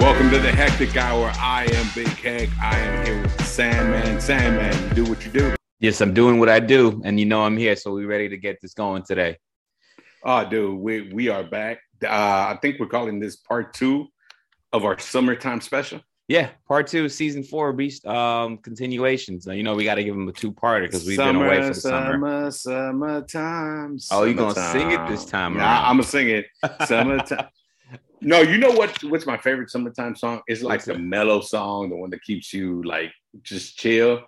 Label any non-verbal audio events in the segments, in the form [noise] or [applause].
Welcome to the Hectic Hour. I am Big Hec. I am here with Sandman. Sandman, you do what you do. Yes, I'm doing what I do, and you know I'm here, so we're ready to get this going today. Oh, dude, we we are back. Uh, I think we're calling this part two of our summertime special. Yeah, part two, season four, beast um continuations. Now you know we got to give them a two parter because we've been away for the summer. Summer, summertime. Oh, you gonna sing it this time Nah, around? I'm gonna sing it. Summertime. [laughs] no, you know what? What's my favorite summertime song? It's like the it? mellow song, the one that keeps you like just chill.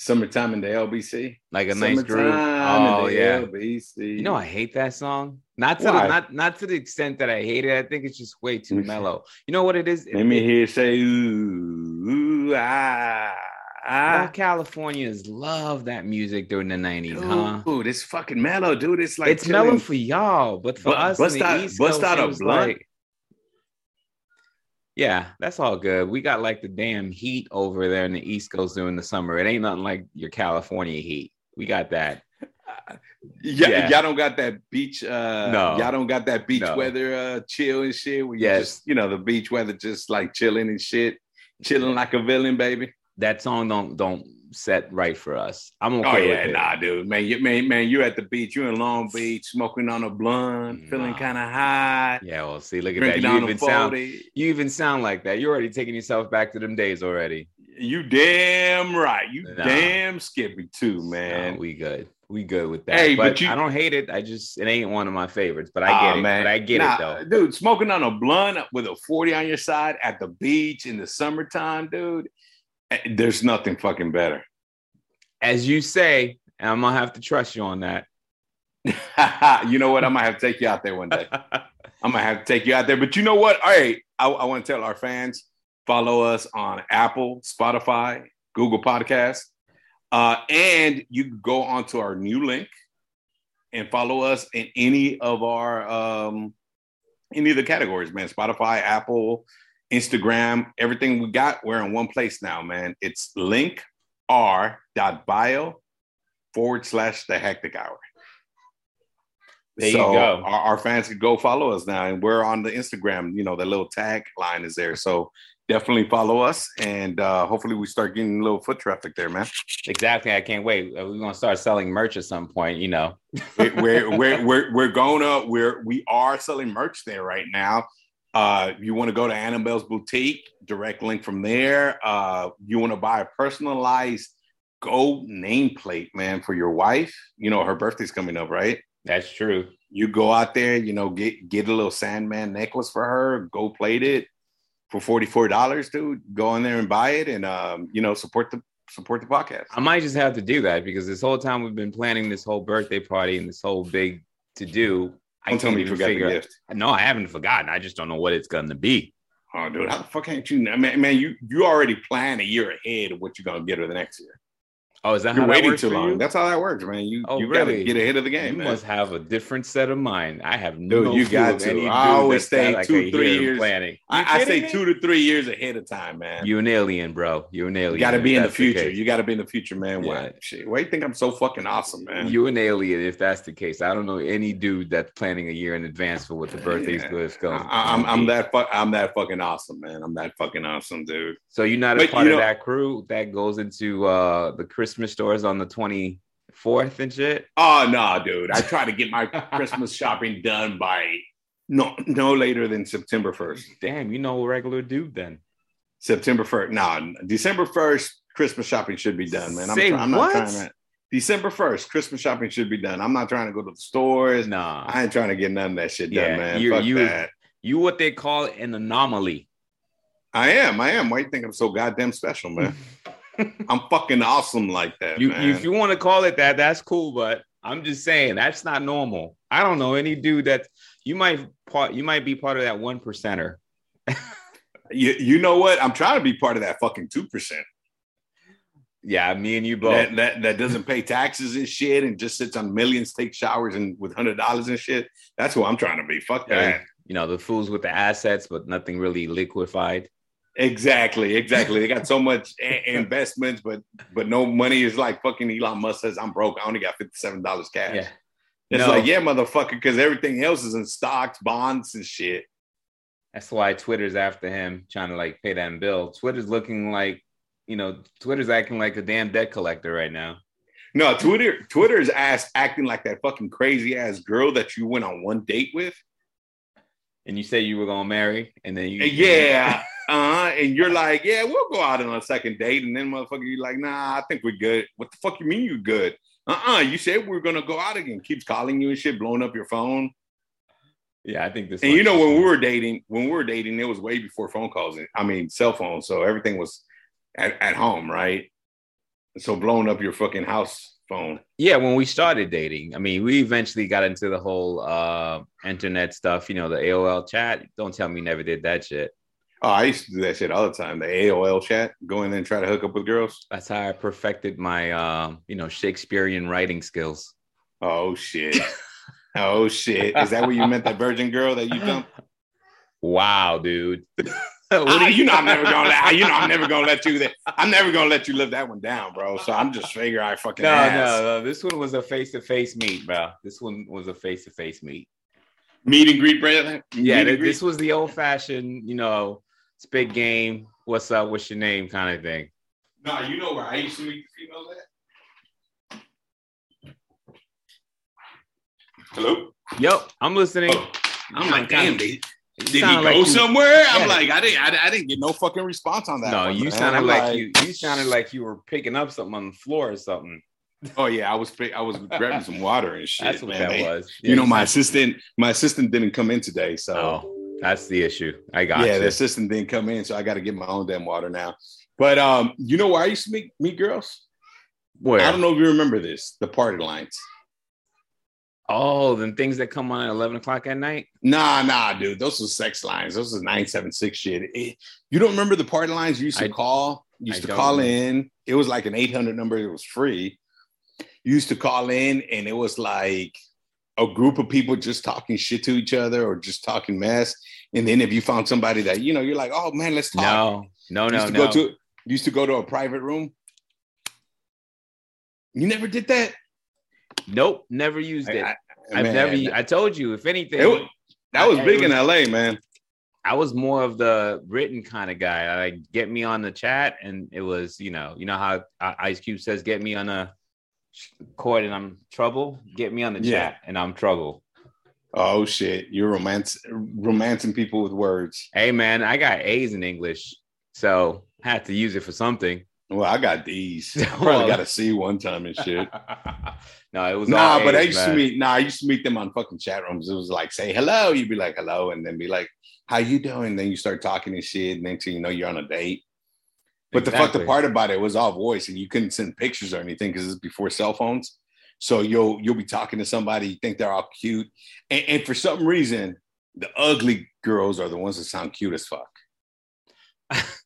Summertime in the LBC. like a nice groove. Oh yeah. LBC. You know I hate that song. Not to Why? the, not not to the extent that I hate it. I think it's just way too mellow. You know what it is? Let me hear you say ooh, ooh ah, All ah. Californians love that music during the '90s, huh? Dude, it's fucking mellow, dude. It's like it's mellow for y'all, but for Bu- us, bust out- East bust Coast, out a blunt. like- yeah, that's all good. We got like the damn heat over there in the East Coast during the summer. It ain't nothing like your California heat. We got that. Yeah, Yeah. y'all don't got that beach. Uh, No. y'all don't got that beach No. weather uh, chill and shit. Where you Yes. just, you know, the beach weather just like chilling and shit, chilling like a villain, baby. That song don't don't set right for us. I'm oh, okay oh yeah, with it. nah, dude, man, you, man, man, you're at the beach. You're in Long Beach, smoking on a blunt, feeling kind of high, Yeah, well, see, look at that. You even sound you even sound like that. You're already taking yourself back to them days already. You damn right. You Nah. damn skippy too, man. No, we good. We good with that. Hey, but, but you- I don't hate it. I just it ain't one of my favorites. But I Aw, get it. But I get Nah, it though. dude. Smoking on a blunt with a 40 on your side at the beach in the summertime, dude. Eh, There's nothing fucking better. [laughs] As you say, and I'm gonna have to trust you on that. you know what? I'm gonna have to take you out there one day. [laughs] I'm gonna have to take you out there. But you know what? All right, I, I want to tell our fans follow us on Apple, Spotify, Google Podcasts, uh, and you can go onto our new link and follow us in any of our um, any of the categories, man. Spotify, Apple, Instagram, everything we got. We're in one place now, man. It's link r.bio forward slash the hectic hour. There you go. Our, our fans can go follow us now, and we're on the Instagram. You know, the little tag line is there. So definitely follow us, and uh, hopefully we start getting a little foot traffic there, man. Exactly. I can't wait. Uh, We're gonna start selling merch at some point. You know. We- [laughs] we're we're we're we're going up. We're we are selling merch there right now. Uh, you want to go to Annabelle's boutique? Direct link from there. Uh, you want to buy a personalized gold nameplate, man, for your wife? You know her birthday's coming up, right? That's true. you go out there, you know, get get a little Sandman necklace for her, go plate it for forty four dollars, dude. Go in there and buy it, and um, you know, support the support the podcast. I might just have to do that because this whole time we've been planning this whole birthday party and this whole big to do. I Don't tell me you forgot the gift. No, I haven't forgotten. I just don't know what it's gonna be. Oh, dude, how the fuck ain't you? Man, man, you you already plan a year ahead of what you're gonna get her the next year. Oh, is that You're how that waiting works too for long. you? That's how that works, man. You Oh, you gotta really? get ahead of the game, you man. must have a different set of mind. I have Dude, no you clue got to. I always say like two, three year years. planning. I, I say me? two to three years ahead of time, man. You, You an alien, bro. You're an alien. You got to be in the future. case. you got to be in the future, man. Why? Yeah. Shit, why you think I'm so fucking awesome, man? You're an alien if that's the case. I don't know any dude that's planning a year in advance for what the birthday's Yeah. going. I, I'm I'm that fuck I'm that fucking awesome, man. I'm that fucking awesome, dude. So you're not a But, part you of that crew that goes into uh the Christmas stores on the 24th and shit. Oh no, dude. I try to get my Christmas [laughs] shopping done by no no later than September first. Damn, you know a regular dude then. September first. No, December first. Christmas shopping should be done, man. I'm, Say try- I'm not what? trying to. December first, Christmas shopping should be done. I'm not trying to go to the stores. Nah, I ain't trying to get none of that shit Yeah, done, man. you- Fuck you- that. you what they call an anomaly. I am. I am. Why you think I'm so goddamn special, man? [laughs] [laughs] I'm fucking awesome like that, You, man. if you want to call it that, that's cool. But I'm just saying that's not normal. I don't know any dude that you might part. You might be part of that one percenter. [laughs] you, you know what? I'm trying to be part of that fucking two percent. Yeah, me and you both. that, that that doesn't pay taxes and shit and just sits on millions, takes showers and with hundred dollars and shit. That's who I'm trying to be. Fuck that. Uh, you know, the fools with the assets, but nothing really liquefied. Exactly, exactly. They got so [laughs] much a- investments, but but no money. Is like fucking Elon Musk says, I'm broke. I only got fifty seven dollars cash. Yeah. It's No. like, yeah, motherfucker, because everything else is in stocks, bonds, and shit. That's why Twitter's after him, trying to like pay that bill. Twitter's looking like, you know, Twitter's acting like a damn debt collector right now. No, Twitter Twitter's ass acting like that fucking crazy ass girl that you went on one date with. And you say you were gonna marry, and then you Yeah. [laughs] Uh-huh. And you're like, yeah, we'll go out on a second date. And then motherfucker, you're like, nah, I think we're good. What the fuck you mean you're good? Uh-uh. You said we are gonna go out again. Keeps calling you and shit, blowing up your phone. Yeah, I think this. And you know, when we were dating, when we were dating, it was way before phone calls. I mean, cell phones. So everything was at, at home, right? So blowing up your fucking house phone. Yeah, when we started dating, I mean, we eventually got into the whole uh internet stuff, you know, the AOL chat. Don't tell me you never did that shit. Oh, I used to do that shit all the time. The AOL chat, go in and try to hook up with girls. That's how I perfected my, um, you know, Shakespearean writing skills. Oh shit! [laughs] oh shit! Is that what you meant? That virgin girl that you dumped? Wow, dude. [laughs] what you, you know I'm never gonna let you know I'm never gonna let you that I'm never gonna let you live that one down, bro. So I'm just figuring I fucking no, ass. no, no. This one was a face to face meet, bro. This one was a face to face meet. Meet and greet, brother. Yeah, th- this was the old fashioned, you know, spit game. What's up? What's your name? Kind of thing. No, you know where I used to meet the females at. Hello. Yo, I'm listening. Oh, I'm like, damn, they, did he go like somewhere? I'm like, I didn't, I, I, didn't get no fucking response on that. No, one, you man. sounded I'm like, you, you sounded like you were picking up something on the floor or something. Oh yeah, I was, I was grabbing some water and shit. That's what man. that They- was. you know, my assistant, my assistant didn't come in today, so Oh, that's the issue. I got yeah, you. the assistant didn't come in, so I got to get my own damn water now. But um, you know where I used to meet meet girls? Where? I don't know if you remember this, the party lines. Oh, then things that come on at eleven o'clock at night. Nah, nah, dude. Those are sex lines. Those are 976 shit. It- you don't remember the party lines you used to I- call? You used I to call in. It was like an 800 number. It was free. You used to call in, and it was like a group of people just talking shit to each other or just talking mess. And then if you found somebody that, you know, you're like, oh man, let's talk. No, no, no, no. go to you used to go to a private room. You never did that? Nope, never used it. I- I, have never. I told you, if anything, was- that was I- big it in LA, man. I was more of the written kind of guy. Like, get me on the chat, and it was, you know, you know how uh, Ice Cube says, "Get me on a court, and I'm trouble. Get me on the Yeah. chat, and I'm trouble." Oh shit, you're romance romancing people with words. Hey, man, I got A's in English, so had to use it for something. Well, I got these. [laughs] I probably got a C one time and shit. [laughs] no, it was nah, all but I used man. to meet. Nah, I used to meet them on fucking chat rooms. It was like say hello, you'd be like hello, and then be like, "How you doing?" Then you start talking and shit, and next thing you know, you're on a date. But the fuck the Exactly. part about it was all voice, and you couldn't send pictures or anything because it's before cell phones. So you'll you'll be talking to somebody, you think they're all cute, and, and for some reason, the ugly girls are the ones that sound cute as fuck. [laughs]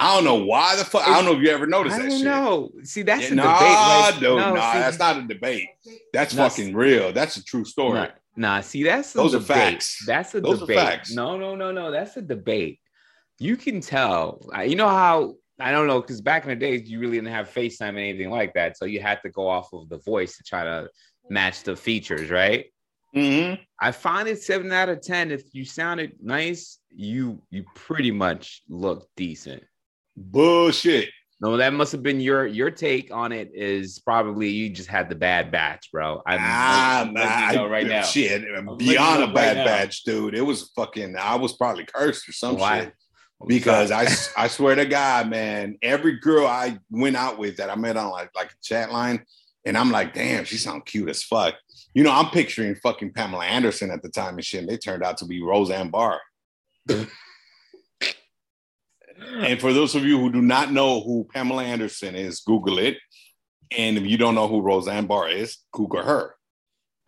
I don't know why the fuck. I don't know if you ever noticed I that don't shit. know. See, that's Yeah, a nah, debate. Right? dude, no, nah, see, that's not a debate. That's No, fucking real. That's a true story. Nah, nah, see, that's a Those are facts. That's a Those are debate. facts. No, no, no, no. That's a debate. You can tell. You know how I don't know because back in the days you really didn't have FaceTime and anything like that, so you had to go off of the voice to try to match the features, right? Mhm. I find it seven out of ten. If you sounded nice, you you pretty much look decent. Bullshit. No, that must have been your your take on it. Is probably you just had the bad batch, bro. I'm Ah, I'm know right now. Shit, letting beyond a bad right batch, dude. It was fucking. I was probably cursed or some Why? shit because I, I swear to God, man, every girl I went out with that I met on like like a chat line, and I'm like, damn, she sound cute as fuck. You know, I'm picturing fucking Pamela Anderson at the time and shit. And they turned out to be Roseanne Barr. [laughs] and for those of you who do not know who Pamela Anderson is, Google it. And if you don't know who Roseanne Barr is, Google her.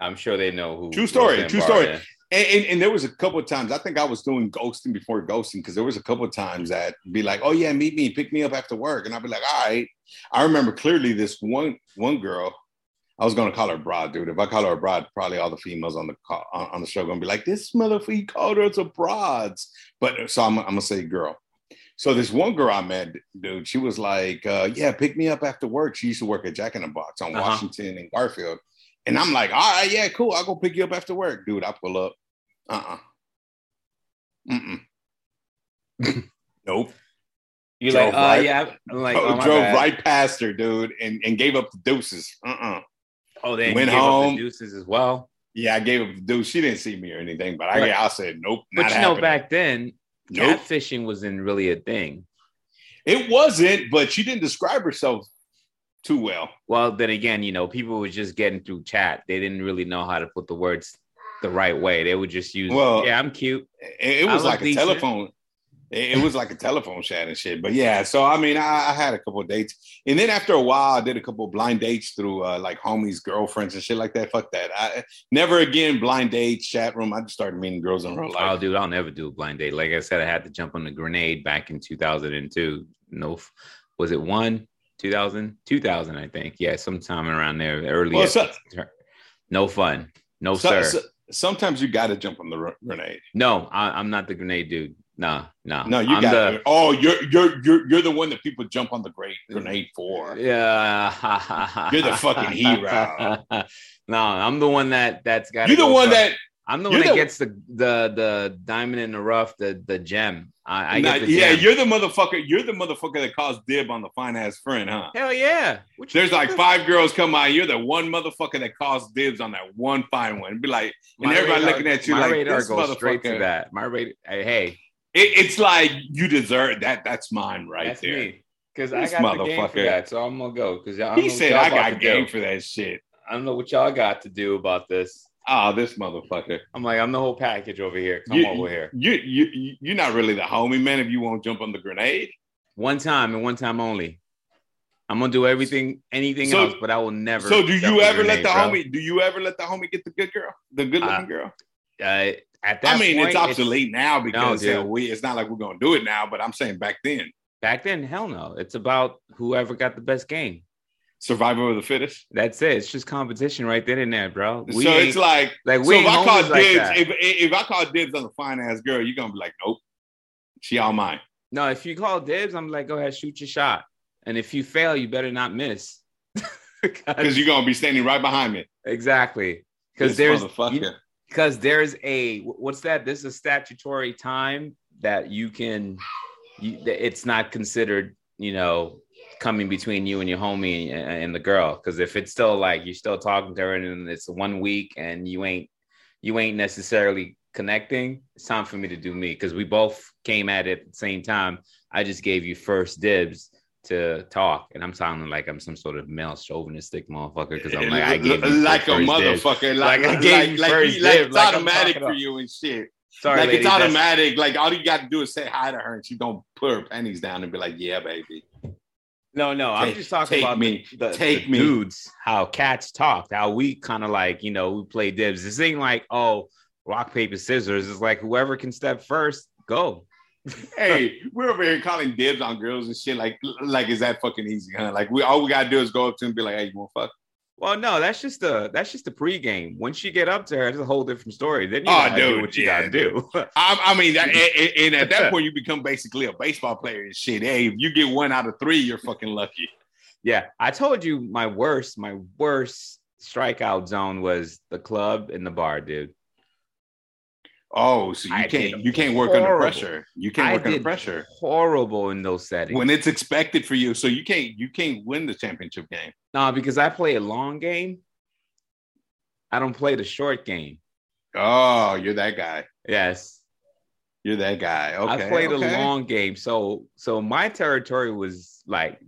I'm sure they know who. True story, Roseanne true Barr story. is. And, and, and there was a couple of times I think I was doing ghosting before ghosting because there was a couple of times that be like, oh yeah, meet me, pick me up after work, and I'd be like, all right. I remember clearly this one one girl. I was gonna call her broad, dude. If I call her a broad, probably all the females on the call, on, on the show gonna be like, this motherfucker called her a broads. But so I'm, I'm gonna say girl. So this one girl I met, dude, she was like, uh, yeah, pick me up after work. She used to work at Jack in the Box on Uh-huh. Washington and Garfield. And I'm like, all right, yeah, cool. I'll go pick you up after work, dude. I pull up. Uh-uh. Mm-mm. [laughs] Nope. You're Drove like, oh right- yeah. I'm like, Oh, [laughs] drove bad. right past her, dude, and, and gave up the deuces. Uh-uh. Oh, then went you gave up home. the deuces as well. Yeah, I gave up the deuce. She didn't see me or anything, but I, Right. I said nope. But not you know, back then, Nope. catfishing wasn't really a thing. It wasn't, but she didn't describe herself too well. Well, then again, you know, people were just getting through chat. They didn't really know how to put the words the right way. They would just use, Well- yeah, I'm cute. It, it was like a decent. telephone. It, it was like a telephone chat and shit. But yeah, so I mean, I, I had a couple of dates, and then after a while, I did a couple of blind dates through uh, like homies, girlfriends, and shit like that. Fuck that. I never again blind date chat room. I just started meeting girls in real life. Oh, life. dude, I'll never do a blind date. Like I said, I had to jump on the grenade back in 2002. No, was it one? 2000? 2000, I think. Yeah, sometime around there, early. Well, so- no fun. No, So- sir. so- sometimes you got to jump on the grenade. no, I, I'm not the grenade dude. Nah, nah. No, you I'm got. the, to Oh, you're you're you're you're the one that people jump on the great grenade for. Yeah, You're the fucking hero. [laughs] no, I'm the one that that's got. You're the one that. I'm the one that the- gets the the the diamond in the rough, the the gem. I, I Nah, get the yeah, gem. you're the motherfucker. You're the motherfucker that caused dib on the fine ass friend, huh? Hell yeah. You There's like five girls come out. You're the one motherfucker that caused dibs on that one fine one. Be like, and My everybody radar- looking at you my like radar this goes straight to that. My radar. Hey, hey It, it's like you deserve that. That's mine right that's there. me. Because I got the game for that, so I'm gonna go. Because He said, "I got game for that shit." I don't know what y'all got to do about this. Ah, this motherfucker. I'm like, I'm the whole package over here. Come You- over here. You you you- you're not really the homie man if you won't jump on the grenade. One time and one time only. I'm gonna do everything, anything So- else, but I will never. So do you ever let the bro. homie? Do you ever let the homie get the good girl, the good looking Uh, girl? Uh, at that I mean, point, it's obsolete now because uh, dude. hell, we. It's not like we're gonna do it now, but I'm saying back then, back then, hell no. It's about whoever got the best game. survival of the fittest. That's it. It's just competition right then and there, bro. We so it's like like we so if I call homies like dibs, if, if I call dibs on the fine ass girl, you're gonna be like, nope, she all mine. No, if you call dibs, I'm like, go ahead, shoot your shot. And if you fail, you better not miss. [laughs] Because you're gonna be standing right behind me. exactly. Because there's motherfucker. Because there's a what's that? This is a statutory time that you can. You, it's not considered, you know, coming between you and your homie and, and the girl. Because if it's still like you're still talking to her and it's one week and you ain't you ain't necessarily connecting, it's time for me to do me. Because we both came at it at the same time. I just gave you first dibs to talk, and I'm sounding like I'm some sort of male chauvinistic motherfucker because I'm [laughs] like I gave like a motherfucker, like Like I gave like, like, like it's like automatic for you and shit. Sorry, like ladies, it's automatic. Like all you got to do is say hi to her, and she don't put her panties down and be like, "Yeah, baby." No, no, I'm just talking about me. the, the, Take the me. dudes, how cats talked, how we kind of like, you know, we play dibs. This ain't like, oh, rock, paper, scissors. It's like whoever can step first, go. Hey, we're over here calling dibs on girls and shit. Like, like is that fucking easy, huh? Like, we all we gotta do is go up to them and be like, "Hey, you want fuck?" Well, no, that's just the that's just the pregame. Once you get up to her, it's a whole different story. Then you Oh, gotta do what you yeah, gotta do. [laughs] I, I mean, that, and, and- and at that [laughs] point, you become basically a baseball player and shit. Hey, if you get one out of three, you're fucking lucky. yeah, I told you my worst, my worst strikeout zone was the club and the bar, dude. Oh, so you I can't you can't work under pressure. You can't I work under pressure horrible in those settings. when it's expected for you. So you can't you can't win the championship game. No, because I play a long game. I don't play the short game. Oh, you're that guy. Yes. You're that guy. Okay. I played okay. a long game. So so my territory was like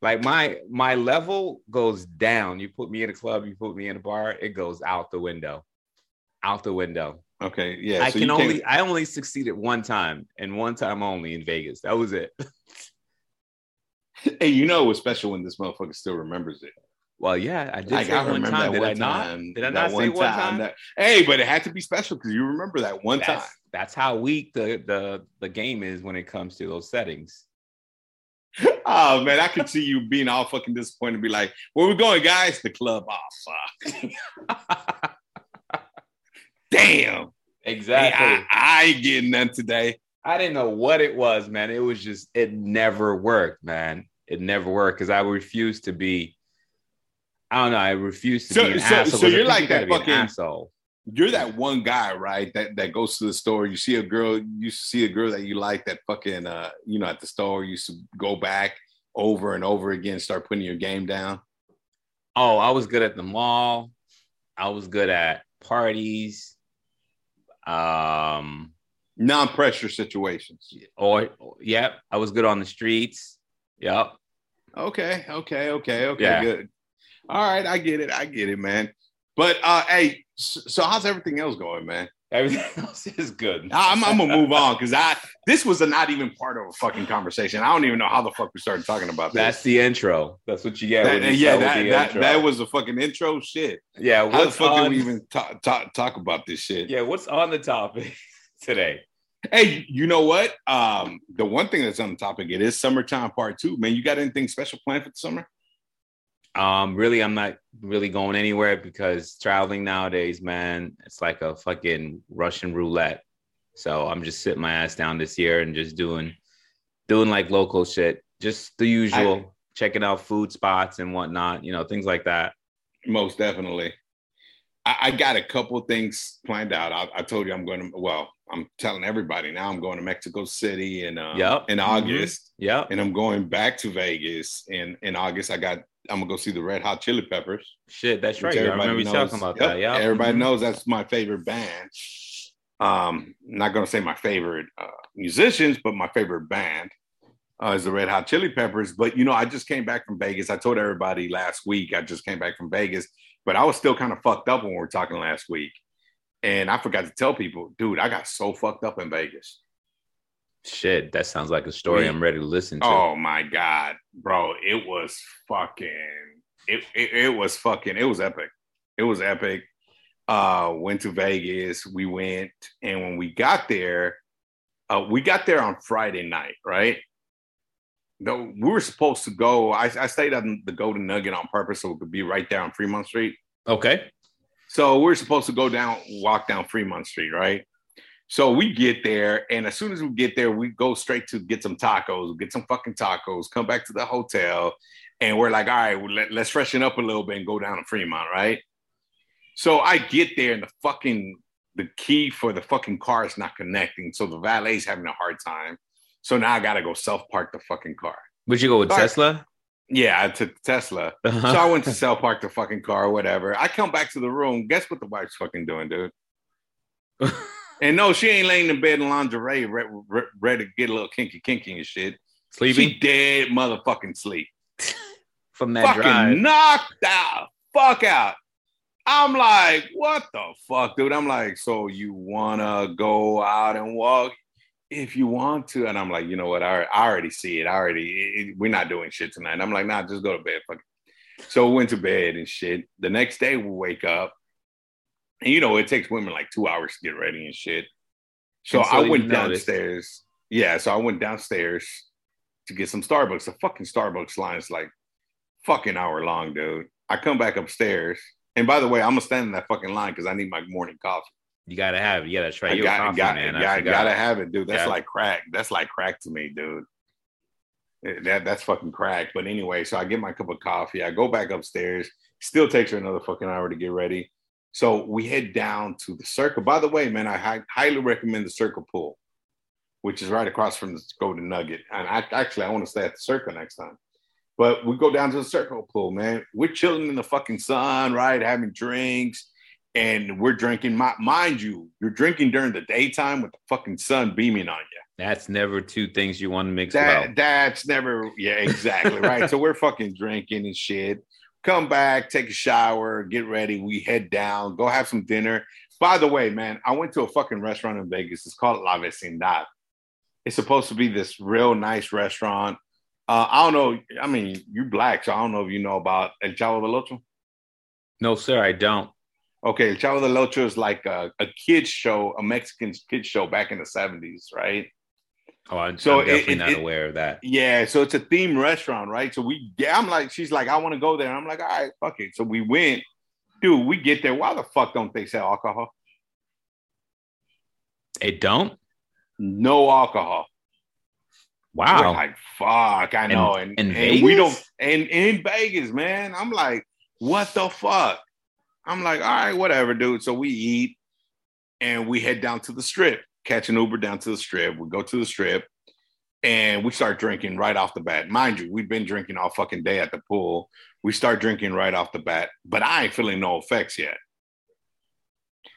like my my level goes down. You put me in a club, you put me in a bar, it goes out the window. Out the window. Okay. Yeah. I so can only I only succeeded one time and one time only in Vegas. That was it. [laughs] Hey, you know what's special when this motherfucker still remembers it. Well, yeah, I did Like, say I one remember time. that Did one I not? time. Did I that not say one time? that- hey, but it had to be special because you remember that one time. That's, that's how weak the, the the game is when it comes to those settings. [laughs] Oh man, I could see you being all fucking disappointed and be like, where we going, guys? The club. Oh fuck. [laughs] Damn. Exactly. I, I ain't getting none today. I didn't know what it was, man. It was just it never worked, man. It never worked because I refused to be. I don't know. I refused to So- be an so- asshole. so you're like that fucking- asshole. you're that one guy, right? That that goes to the store. You see a girl, you see a girl that you like that fucking uh, you know, at the store, you go back over and over again, start putting your game down. Oh, I was good at the mall. I was good at parties. Um non-pressure situations. Or yep, I was good on the streets. Yep. Okay, okay, okay, okay, yeah. good. All right, I get it. I get it, man. But uh hey, so how's everything else going, man? Everything [laughs] else is good. I'm, I'm gonna move on because I this was a not even part of a fucking conversation. I don't even know how the fuck we started talking about this. That's the intro. That's what you get. That, you yeah, that, that, that, was a fucking intro. Shit. Yeah. How the fuck on... did we even talk, talk talk about this shit? Yeah. What's on the topic [laughs] today? Hey, you know what? Um, the one thing that's on the topic it is summertime part two. Man, you got anything special planned for the summer? Um, really, I'm not really going anywhere because traveling nowadays, man, it's like a fucking Russian roulette. So I'm just sitting my ass down this year and just doing, doing like local shit, just the usual, I, checking out food spots and whatnot, you know, things like that. Most definitely. I, I got a couple things planned out. I, I, told you I'm going to. Well, I'm telling everybody now. I'm going to Mexico City in uh, yep. in mm-hmm. August. Mm-hmm. Yeah, and I'm going back to Vegas in in August. I got I'm gonna go see the Red Hot Chili Peppers. Shit, that's right. I remember knows, talking about yep, that. Yeah, everybody mm-hmm. knows that's my favorite band. Um, not gonna say my favorite uh, musicians, but my favorite band uh, is the Red Hot Chili Peppers. But you know, I just came back from Vegas. I told everybody last week I just came back from Vegas, but I was still kind of fucked up when we were talking last week, and I forgot to tell people, dude, I got so fucked up in Vegas. Shit, that sounds like a story I'm ready to listen to. Oh my god, bro, it was fucking it, it, it was fucking it was epic. It was epic. Uh went to Vegas, we went and when we got there, uh we got there on Friday night, right? No, we were supposed to go. I, I stayed at the Golden Nugget on purpose so it could be right down Fremont Street. Okay. So we are supposed to go down, walk down Fremont Street, right? So we get there, and as soon as we get there, we go straight to get some tacos, get some fucking tacos, come back to the hotel, and we're like, all right, well, let, let's freshen up a little bit and go down to Fremont, right? So I get there, and the fucking the key for the fucking car is not connecting, so the valet's having a hard time. So now I gotta go self park the fucking car. Would you go with so Tesla? I, yeah, I took Tesla. Uh-huh. So I went to [laughs] self park the fucking car, whatever. I come back to the room. Guess what the wife's fucking doing, dude? [laughs] And no, she ain't laying in bed in lingerie, ready, ready to get a little kinky, kinky and shit. Sleeping? She dead motherfucking sleep. [laughs] From that fucking drive. knocked out. Fuck out. I'm like, what the fuck, dude? I'm like, so you wanna go out and walk? If you want to, and I'm like, you know what? I, I already see it. I already, it, we're not doing shit tonight. And I'm like, nah, just go to bed. Fuck it. So we went to bed and shit. The next day we wake up and you know, it takes women like two hours to get ready and shit. So, so I went downstairs. Yeah, so I went downstairs to get some Starbucks. The fucking Starbucks line is like fucking hour long, dude. I come back upstairs. And by the way, I'm gonna stand in that fucking line because I need my morning coffee. You gotta have it. Yeah, that's right. You gotta try your got, coffee, got, man. Got, gotta have it, dude. That's yeah. like crack. That's like crack to me, dude. Eh, that that's fucking crack. But anyway, so I get my cup of coffee. I go back upstairs. Still takes her another fucking hour to get ready. So we head down to the circle. By the way, man, I hi- highly recommend the Circle Pool, which is right across from the Golden Nugget. And I actually I want to stay at the Circle next time. But we go down to the Circle Pool, man. We're chilling in the fucking sun, right? Having drinks, and we're drinking. My, mind you, you're drinking during the daytime with the fucking sun beaming on you. That's never two things you want to mix. That, well. That's never, yeah, exactly right. [laughs] so we're fucking drinking and shit come back, take a shower, get ready. We head down, go have some dinner. By the way, man, I went to a fucking restaurant in Vegas. It's called La Vecindad. It's supposed to be this real nice restaurant. Uh, I don't know. I mean, you're black, so I don't know if you know about El Chavo del Ocho. No, sir, I don't. Okay, El Chavo del Ocho is like a, a kids show, a Mexican kids show back in the 70s, right? Oh, I'm, so I'm definitely it, not it, aware of that. Yeah, so it's a themed restaurant, right? So we, yeah, I'm like, she's like, I want to go there. I'm like, all right, fuck it. So we went, dude. We get there. Why the fuck don't they sell alcohol? It don't. No alcohol. Wow. We're like, fuck, I know. In, and, and we don't. And in Vegas, man, I'm like, what the fuck? I'm like, all right, whatever, dude. So we eat. and we head down to the strip, catch an Uber down to the strip. We go to the strip and we start drinking right off the bat. Mind you, we've been drinking all fucking day at the pool. We start drinking right off the bat, but I ain't feeling no effects yet.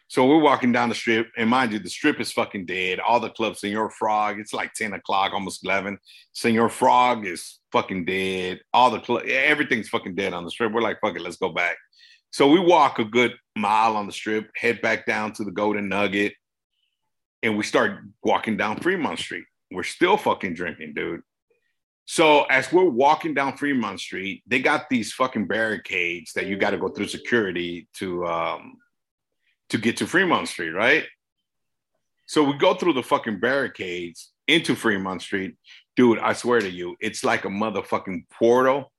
So we're walking down the strip, and mind you, the strip is fucking dead. All the clubs, Senor Frog, it's like 10 o'clock, almost 11. Senor Frog is fucking dead. All the club, everything's fucking dead on the strip. We're like, fuck it, let's go back. So we walk a good mile on the strip, head back down to the Golden Nugget, and we start walking down Fremont Street. We're still fucking drinking, dude. So as we're walking down Fremont Street, they got these fucking barricades that you got to go through security to um, to get to Fremont Street, right? So we go through the fucking barricades into Fremont Street. Dude, I swear to you, it's like a motherfucking portal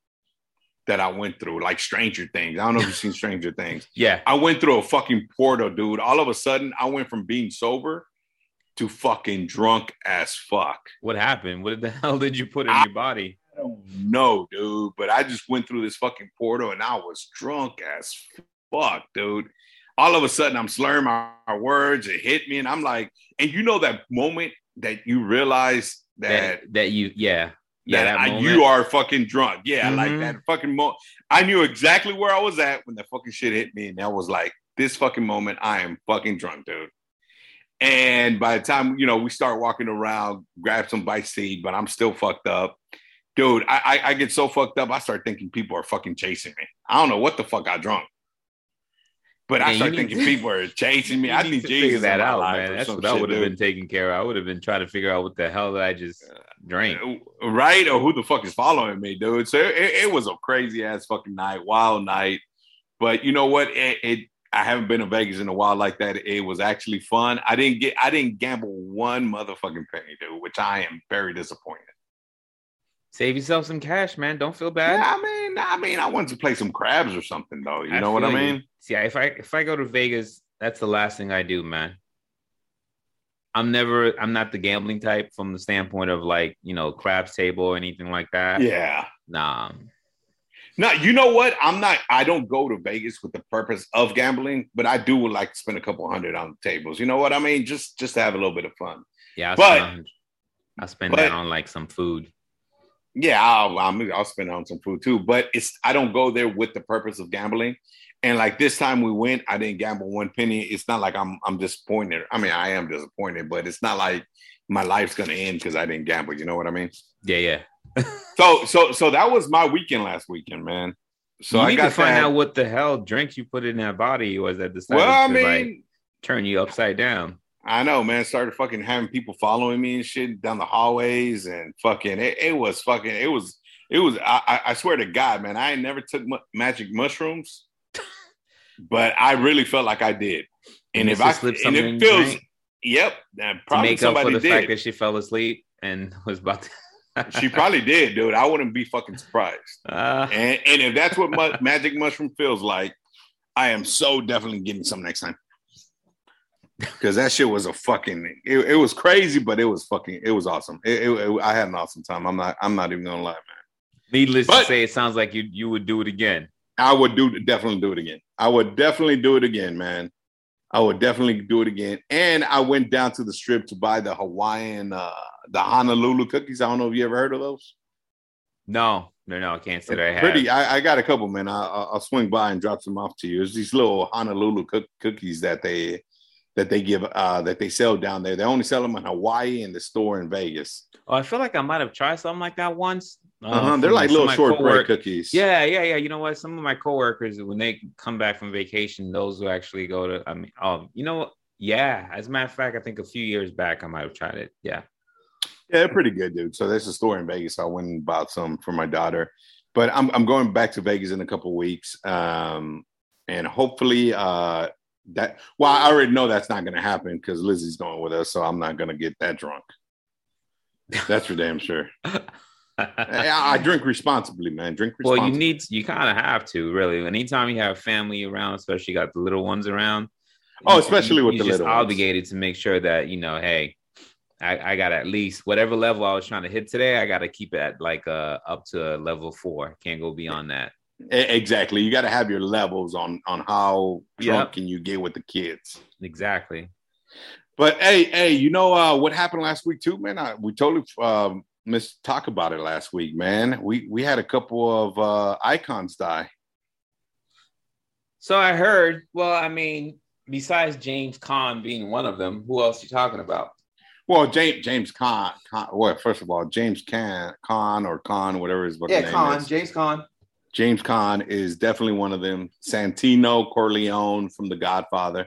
that I went through, like Stranger Things. I don't know if you've seen [laughs] Stranger Things. Yeah. I went through a fucking portal, dude. All of a sudden, I went from being sober to fucking drunk as fuck. What happened? What the [laughs] hell did you put in I- your body? I don't know, dude, but I just went through this fucking portal and I was drunk as fuck, dude. All of a sudden, I'm slurring my, my words. It hit me, and I'm like, and you know that moment that you realize that That that you yeah. Yeah, that, that I, you are fucking drunk. Yeah, like Mhm. that fucking moment. I knew exactly where I was at when that fucking shit hit me, and I was like, this fucking moment, I am fucking drunk, dude. And by the time you know we start walking around, grab some bites to eat, but I'm still fucked up, dude. I, I I get so fucked up, I start thinking people are fucking chasing me. I don't know what the fuck I drunk, but Man, I start thinking to- people are chasing me. [laughs] I need need to Jesus figure that out, man. That's what I would have been taking care of. I would have been trying to figure out what the hell did I just drink. Uh, right? Or who the fuck is following me, dude? So it, it was a crazy ass fucking night, wild night. But you know what? It, it I haven't been to Vegas in a while like that. It was actually fun. I didn't get I didn't gamble one motherfucking penny, dude, which I am very disappointed. Save yourself some cash, man. Don't feel bad. Yeah, I mean, I mean, I wanted to play some craps or something though. You know what I mean? See, if I if I go to Vegas, that's the last thing I do, man. I'm never I'm not the gambling type from the standpoint of like, you know, craps table or anything like that. Yeah. Nah. No, you know what? I'm not. I don't go to Vegas with the purpose of gambling, but I do like to spend a couple hundred on tables. You know what I mean? Just just to have a little bit of fun. Yeah, I'll But- spend, I'll spend but- that on like some food. Yeah, I'll, I'll I'll spend on some food too, but it's I don't go there with the purpose of gambling. And like this time we went, I didn't gamble one penny. It's not like I'm I'm disappointed. I mean, I am disappointed, but it's not like my life's gonna end because I didn't gamble. You know what I mean? Yeah, yeah. So so so that was my weekend last weekend, man. So you I got to find that. out what the hell drinks you put in that body was that decided well, I to mean, like turn you upside down. I know, man. Started fucking having people following me and shit down the hallways and fucking. It, it was fucking. It was. It was. I, I- swear to God, man. I never took mu- magic mushrooms, [laughs] but I really felt like I did. And if I slipped and something it feels, drink yep, and to probably make up for the did. fact that she fell asleep and [laughs] was about to. She probably did, dude. I wouldn't be fucking surprised. [laughs] Uh, And and if that's what mu- magic mushroom feels like, I am so definitely getting some next time. Because that shit was a fucking. It, it was crazy, but it was fucking. It was awesome. It, it- I had an awesome time. I'm not. I'm not even gonna lie, man. needless But- to say, it sounds like you you would do it again. I would do definitely do it again. I would definitely do it again, man. I would definitely do it again. And I went down to the strip to buy the Hawaiian, uh, the Honolulu cookies. I don't know if you ever heard of those. No, no, no. I can't say that I have. Pretty. I, I got a couple, man. I, I'll I'll swing by and drop some off to you. It's these little Honolulu cook, cookies that they that they give uh, that they sell down there. They only sell them in Hawaii and the store in Vegas. Oh, I feel like I might have tried something like that once. Uh, Uh-huh. They're like little shortbread cookies. Yeah, yeah, yeah. You know what? Some of my coworkers, when they come back from vacation, those who actually go to, I mean, um, you know? Yeah. As a matter of fact, I think a few years back, I might have tried it. Yeah. Yeah, they're pretty good, dude. So there's a store in Vegas. I went and bought some for my daughter. But I'm I'm going back to Vegas in a couple weeks. Um, and hopefully uh that well, I already know that's not gonna happen because Lizzie's going with us, so I'm not gonna get that drunk. That's for damn sure. [laughs] I, I drink responsibly, man. Drink responsibly. well, you need, you kind of have to really. Anytime you have family around, especially you got the little ones around. Oh, you- especially with you're the just little ones. obligated to make sure that you know, hey, I, I got at least whatever level I was trying to hit today. I got to keep it at like uh up to level four. Can't go beyond that. Exactly. You got to have your levels on on how Yep. drunk can you get with the kids. Exactly. But hey, hey, you know uh, what happened last week too, man? I, we totally um, missed talk about it last week, man. We we had a couple of uh, icons die. So I heard. Well, I mean, besides James Caan being one of them, who else you talking about? Well, James James Caan, Caan well, first of all, James Caan, Caan or Caan, whatever is what yeah, the name Caan, is. James Caan. James Caan is definitely one of them. Santino Corleone from The Godfather.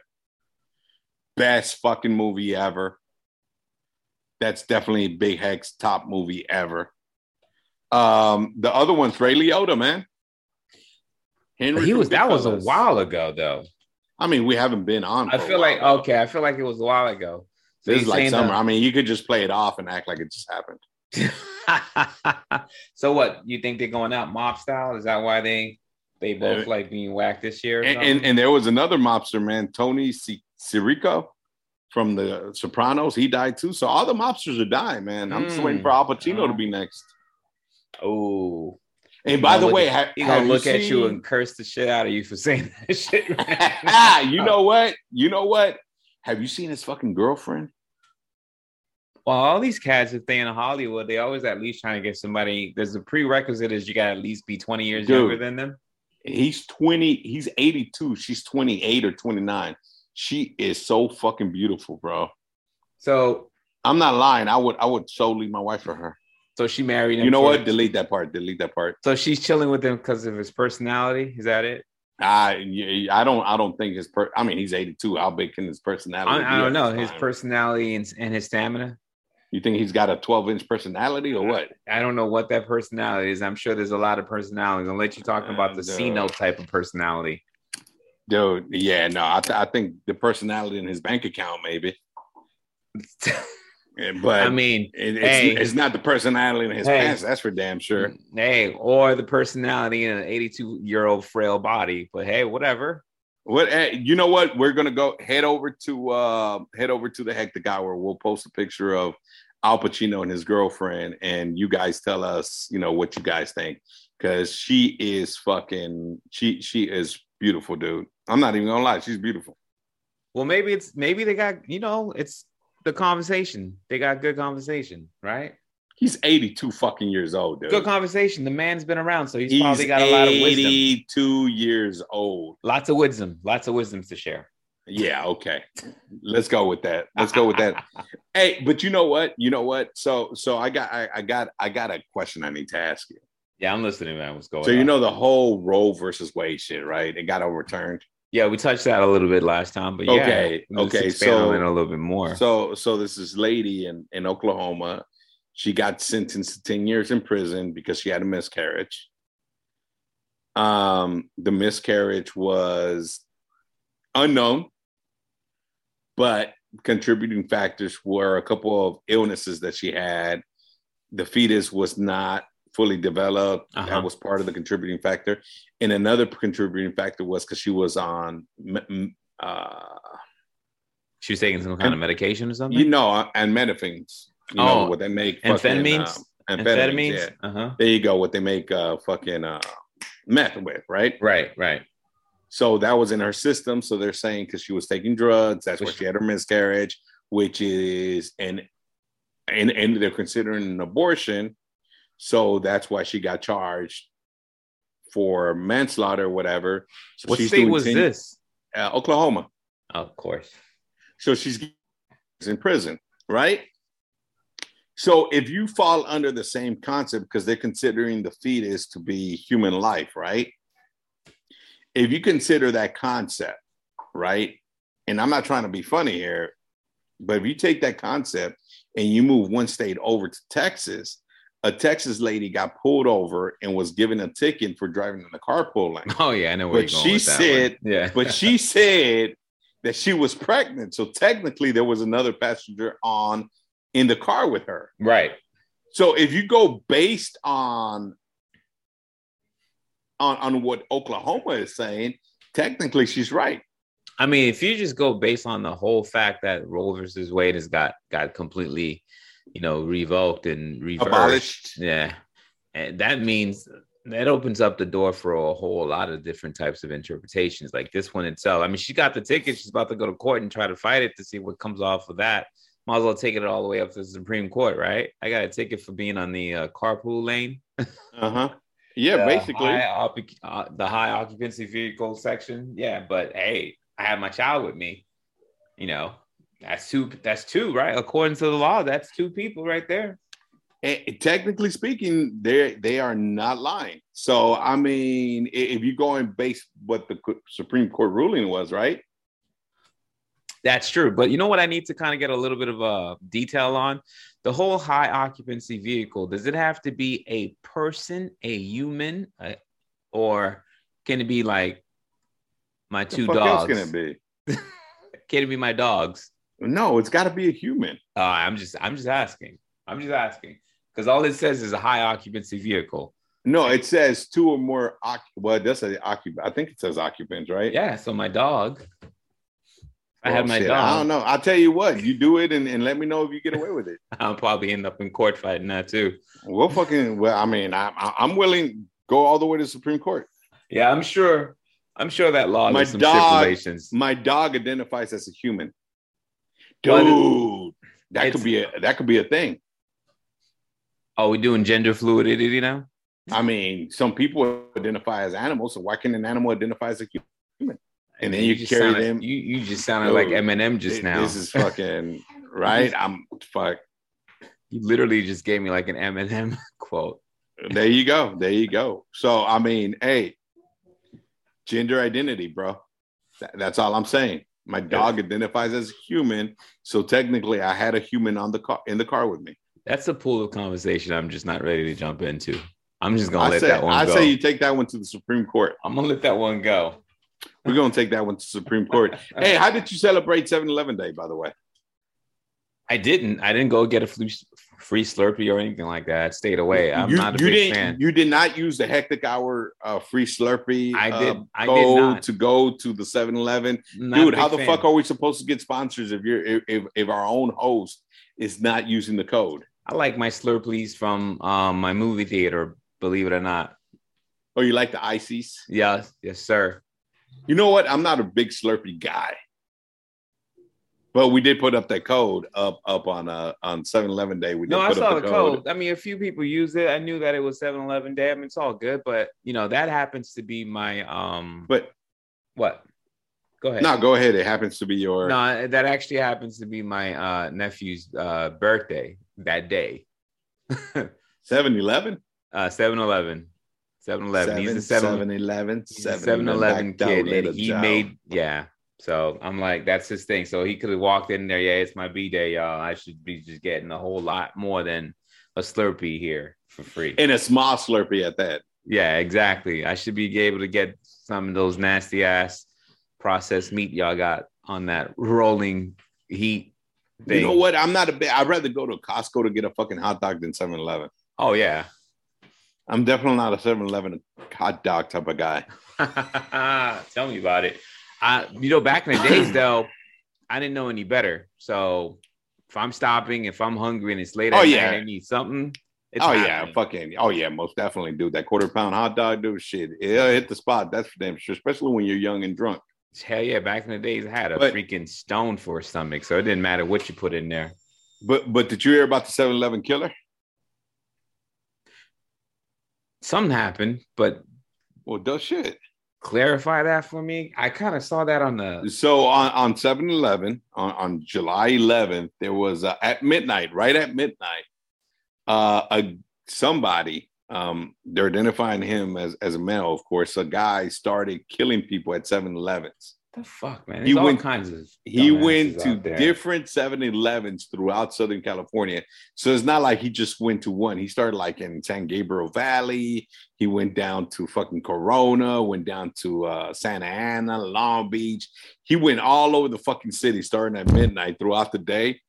Best fucking movie ever. That's definitely Big Hec's top movie ever. Um, the other one's Ray Liotta, man. Henry he from was that was a while ago though. I mean, we haven't been on. I for a feel like though. okay, I feel like it was a while ago. This is like summer. that- I mean, you could just play it off and act like it just happened. [laughs] so what you think they're going out mob style? Is that why they they both Uh, like being whacked this year? And, and and there was another mobster, man, Tony C- Sirico from the Sopranos. He died too. So all the mobsters are dying, man. I'm just Mm. waiting for Al Pacino Oh. to be next. oh, And by the look way, ha- he gonna look at you and curse the shit out of you for [laughs] saying that shit. [laughs] you know what? You know what? Have you seen his fucking girlfriend? Well, all these cats, if they in Hollywood, they always at least trying to get somebody. There's a prerequisite is you got to at least be 20 years Dude. younger than them. He's 20, he's 82. She's 28 or 29. She is so fucking beautiful, bro. So, I'm not lying. I would I would so leave my wife for her. so she married him. You know what? Delete that part. Delete that part. So she's chilling with him because of his personality. Is that it? I I don't I don't think his per I mean he's 82. How big can his personality I, be I don't know his personality and, and his stamina. You think he's got a 12 inch personality or what? I don't know what that personality is. I'm sure there's a lot of personalities. I'll let you talking about the C note type of personality. Dude, yeah, no, I, th- I think the personality in his bank account, maybe. [laughs] But I mean, it- it's, hey. it's not the personality in his Hey. pants. That's for damn sure. hey, or the personality in an 82 year old frail body. But hey, whatever. What eh, you know? What we're gonna go head over to uh head over to the hectic hour. We'll post a picture of Al Pacino and his girlfriend, and you guys tell us, you know, what you guys think because she is fucking she she is beautiful, dude. I'm not even gonna lie, she's beautiful. Well, maybe it's maybe they got you know it's the conversation. They got good conversation, right? He's 82 fucking years old, dude. Good conversation. The man's been around, so he's, He's probably got a lot of wisdom. 82 years old. Lots of wisdom. Lots of wisdoms to share. Yeah, okay. Let's go with that. Let's go with that. [laughs] hey, but you know what? You know what? So so I got I, I got I got a question I need to ask you. Yeah, I'm listening, man. What's going So on? So you know the whole Roe versus Wade shit, right? It got overturned. yeah, we touched that a little bit last time, but yeah, Okay, okay, so- a little bit more. So so this is lady in in Oklahoma. She got sentenced to 10 years in prison because she had a miscarriage. Um the miscarriage was unknown, but contributing factors were a couple of illnesses that she had. The fetus was not fully developed. Uh-huh. That was part of the contributing factor. And another contributing factor was because she was on, uh, she was taking some kind of medication or something. you know, and methamphetamines. You know Oh, what they make? fucking, amphetamines. uh, Amphetamines. Yeah. Uh huh. There you go. What they make uh, fucking uh, meth with, right? Right. Right. So that was in her system. So they're saying because she was taking drugs, that's why she had her miscarriage, which is and and and they're considering an abortion. So that's why she got charged for manslaughter or whatever. So What state was 10 this? Uh, Oklahoma. of course. So she's in prison, right? So if you fall under the same concept, because they're considering the fetus to be human life, right? If you consider that concept, right? And I'm not trying to be funny here, but if you take that concept and you move one state over to Texas, a Texas lady got pulled over and was given a ticket for driving in the carpool lane. [laughs] Oh yeah, I know where But you're going she with that said- one. Yeah, but she [laughs] said that she was pregnant. So technically, there was another passenger on in the car with her. right. So if you go based on on on what Oklahoma is saying, technically she's right. I mean, if you just go based on the whole fact that Roe versus Wade has got got completely, you know, revoked and reversed, Abolished. yeah, and that means that opens up the door for a whole lot of different types of interpretations. Like this one itself i mean she got the ticket she's about to go to court and try to fight it to see what comes off of that. Might as well take it all the way up to the supreme court right? I got a ticket for being on the uh, carpool lane. [laughs] Uh-huh yeah the basically high uh, the high occupancy vehicle section yeah but hey i have my child with me you know that's two that's two right according to the law that's two people right there And technically speaking, they they are not lying. So I mean, if you go and base what the Supreme Court ruling was, right? That's true. But you know what I need to kind of get a little bit of a detail on? The whole high occupancy vehicle, does it have to be a person, a human, uh, or can it be like my two dogs? can it be? [laughs] Can it be my dogs? No, it's got to be a human. Uh, I'm just I'm just asking. I'm just asking. Because all it says is a high occupancy vehicle. No, it says two or more. Occup- well, it does say occupant. I think it says occupants, right? Yeah, so my dog. I Well, had oh, my shit, dog. I don't know. I'll tell you what. You do it and, and let me know if you get away with it. [laughs] I'll probably end up in court fighting that too. We'll fucking. Well, I mean, I, I, I'm willing go all the way to the Supreme Court. Yeah, I'm sure. I'm sure that law My dog- stipulations. My dog identifies as a human. Dude, that could be a that could be a thing. Oh, we doing gender fluidity now? I mean, some people identify as animals, so why can't an animal identify as a human? And then you just carry sounded, them- You you just sounded like Dude, Eminem just Th- now. This is fucking [laughs] right. I'm fuck. you literally just gave me like an Eminem [laughs] quote. There you go. There you go. So I mean, hey, gender identity, bro. Th- that's all I'm saying. My dog identifies as human, so technically, I had a human on the car in the car with me. That's a pool of conversation I'm just not ready to jump into. I'm just gonna I let say, that one I go. say you take that one to the Supreme Court. I'm gonna let that one go. We're gonna take that one to Supreme Court. [laughs] hey, how did you celebrate 7-Eleven Day, by the way? I didn't. I didn't go get a free, free Slurpee or anything like that. I stayed away. I'm you, not a you big fan. You did not use the hectic hour uh, free Slurpee. I uh, did- I did not. to go to the 7-Eleven. Dude, how the fan. fuck are we supposed to get sponsors if you're if, if, if our own host is not using the code? I like my Slurpees from um, my movie theater. Believe it or not. Oh, you like the ices? Yes, yes, sir. You know what? I'm not a big Slurpee guy. But we did put up that code up up on uh on 7-Eleven day. We did No, I saw up the code. I mean, a few people use it. I knew that it was 7-Eleven day. I mean, it's all good, but you know, that happens to be my um But what? Go ahead. no, go ahead. It happens to be your No, that actually happens to be my uh nephew's uh birthday that day. [laughs] 7-Eleven? Uh 7-Eleven. 7-Eleven. He's 7 7-Eleven. He's a 7-Eleven back down, kid, and he Joe. made yeah. So I'm like, that's his thing. So he could have walked in there. Yeah, it's my b day, y'all. I should be just getting a whole lot more than a Slurpee here for free. and a small Slurpee at that. yeah, exactly. I should be able to get some of those nasty ass processed meat y'all got on that rolling heat thing. You know what? I'm not a big. I'd rather go to Costco to get a fucking hot dog than 7-Eleven. Oh yeah. I'm definitely not a 7-Eleven hot dog type of guy. [laughs] Tell me about it. I, you know, back in the days [clears throat] though, I didn't know any better. So if I'm stopping, if I'm hungry and it's late Oh, yeah. night, I need something. It's oh yeah, fucking. Oh yeah, most definitely, dude. That quarter pound hot dog, dude. Shit, it'll hit the spot. That's for damn sure. Especially when you're young and drunk. Hell yeah! Back in the days, I had a But- freaking stone for a stomach, so it didn't matter what you put in there. But but did you hear about the 7-Eleven killer? Something happened, but Well, does shit. clarify that for me. I kind of saw that on the. So on on 7-Eleven on, on July 11th, there was uh, at midnight, right at midnight, uh, a somebody. Um, they're identifying him as as a male, of course. A guy started killing people at 7-Elevens. The fuck, man! He There's all went- kinds of. He went to different 7-Elevens throughout Southern California. So it's not like he just went to one. He started like in San Gabriel Valley. He went down to fucking Corona, went down to uh, Santa Ana, Long Beach. He went all over the fucking city starting at midnight throughout the day,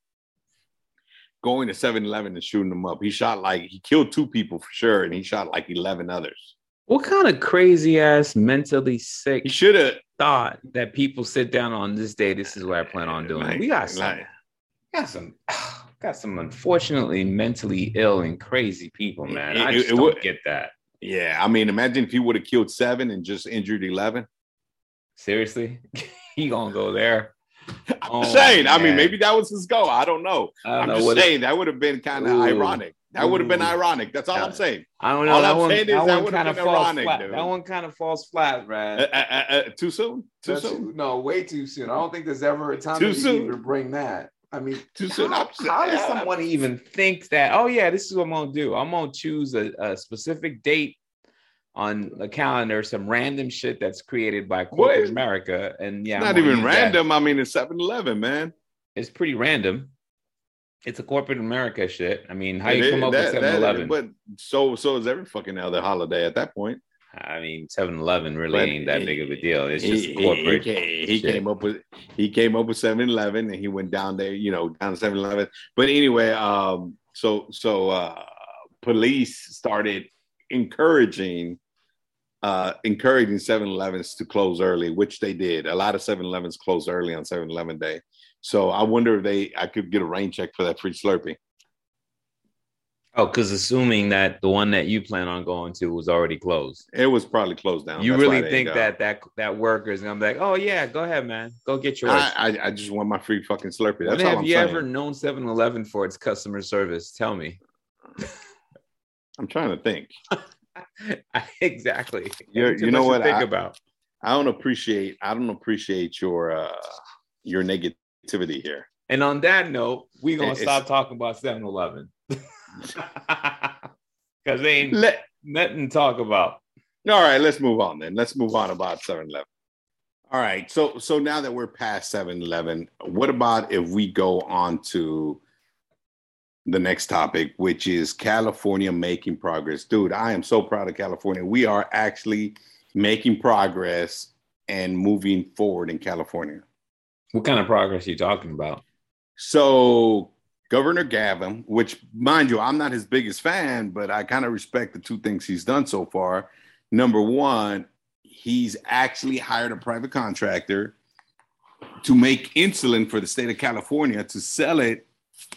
going to 7-Eleven and shooting them up. He shot like, he killed two people for sure, and he shot like 11 others. What kind of crazy ass mentally sick He should have. Thought that people sit down on this day? This is what I plan on doing. we got some, got some, [sighs] got some unfortunately mentally ill and crazy people, man. I It- just it don't would- get that. Yeah, I mean, imagine if he would have killed seven and just injured eleven. Seriously, [laughs] he gonna go there? [laughs] I'm oh, saying. Man. I mean, maybe that was his goal. I don't know. I am just saying that would have been kind of ironic. That would have been ironic. That's all I'm saying. I don't know. All that I'm one, saying that is that, one kind of falls ironic, flat. Dude. That one kind of falls flat, man. Uh, uh, uh, too soon. Too That's, soon. No, way too soon. I don't think there's ever a time too soon to bring that. I mean, too soon. How, how does someone even think that? Oh yeah, this is what I'm gonna do. I'm gonna choose a, a specific date on the calendar, some random shit that's created by corporate America, and yeah, not even random. That. I mean, it's 7-Eleven, man. It's pretty random. It's a corporate America shit. I mean, how it you come up that, with 7-Eleven? But so so is every fucking other holiday at that point. I mean, 7-Eleven really but ain't that he, big of a deal. It's just he, corporate. He, came, he came up with he came up with 7-Eleven and he went down there, you know, down to 7-Eleven. But anyway, um, so so uh police started encouraging uh encouraging 7-Elevens to close early, which they did. A lot of 7-Elevens closed early on 7-Eleven day. So I wonder if they I could get a rain check for that free Slurpee. Oh, because assuming that the one that you plan on going to was already closed, it was probably closed down. You That's really think that that that worker is gonna be like, oh yeah, go ahead, man, go get yours. I, I, I just want my free fucking Slurpee. That's have I'm you saying. ever known 7-Eleven for its customer service? Tell me. [laughs] I'm trying to think. [laughs] exactly. You're, you know what? Think I, about. I don't appreciate. I don't appreciate your uh your negative activity here. And on that note, we're gonna it's, stop talking about 7-Eleven. Because [laughs] they ain't let, nothing to talk about. All right, let's move on then. Let's move on about 7-Eleven. All right. So so now that we're past 7-Eleven, what about if we go on to the next topic, which is California making progress. Dude, I am so proud of California. We are actually making progress and moving forward in California. What kind of progress are you talking about? So Governor Gavin, which mind you, I'm not his biggest fan, but I kind of respect the two things he's done so far. Number one, he's actually hired a private contractor to make insulin for the state of California to sell it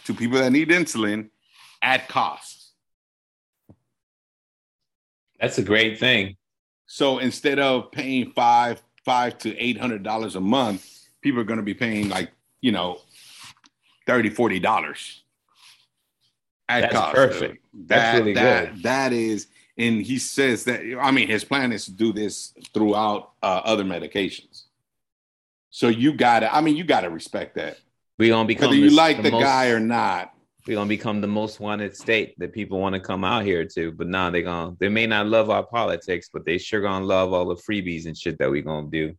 to people that need insulin at cost. That's a great thing. So instead of paying five, five to eight hundred dollars a month, people are going to be paying like you know 30 40 dollars at That's cost. perfect that, That's really that, good. That is, and he says that I mean his plan is to do this throughout uh, other medications. So you got to, I mean, you got to respect that. We gonna become whether you like the, the most, guy or not. We're gonna become the most wanted state that people want to come out here to. But now they're gonna they may not love our politics, but they sure gonna love all the freebies and shit that we're gonna do.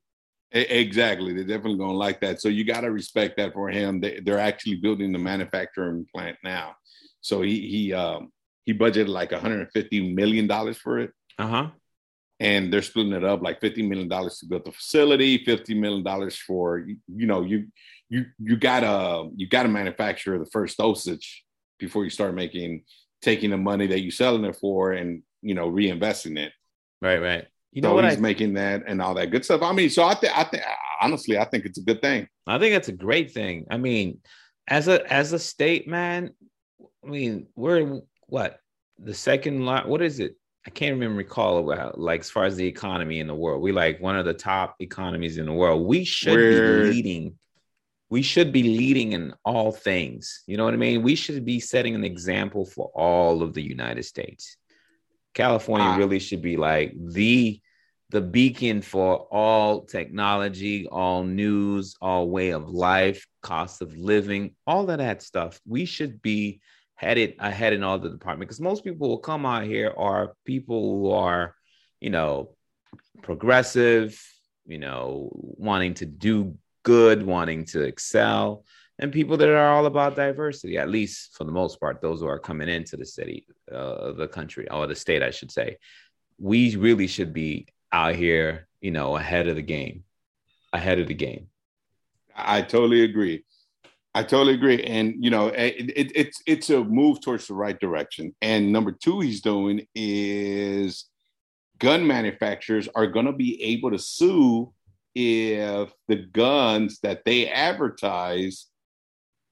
Exactly. They're definitely going to like that. So you got to respect that for him. They, are actually building the manufacturing plant now. So he he um, he budgeted like 150 million dollars for it. Uh huh. And they're splitting it up like 50 million dollars to build the facility, 50 million dollars for you know you you you gotta you gotta manufacture the first dosage before you start making taking the money that you're selling it for and you know reinvesting it. Right, right. You know so what he's I, making that and all that good stuff. I mean, so I think I think honestly, I think it's a good thing. I think it's a great thing. I mean, as a as a state, man, I mean, we're what the second lot. What is it? I can't remember recall about like as far as the economy in the world. We like one of the top economies in the world. We should we're, be leading. We should be leading in all things. You know what I mean? We should be setting an example for all of the United States. California uh, really should be like the the beacon for all technology, all news, all way of life, cost of living, all of that stuff. We should be headed ahead in all the department because most people will come out here are people who are, you know, progressive, you know, wanting to do good, wanting to excel and people that are all about diversity, at least for the most part, those who are coming into the city, uh, the country, or the state, I should say. We really should be out here, you know, ahead of the game, ahead of the game. I totally agree. I totally agree, and you know, it, it, it's it's a move towards the right direction. And number two, he's doing is gun manufacturers are going to be able to sue if the guns that they advertise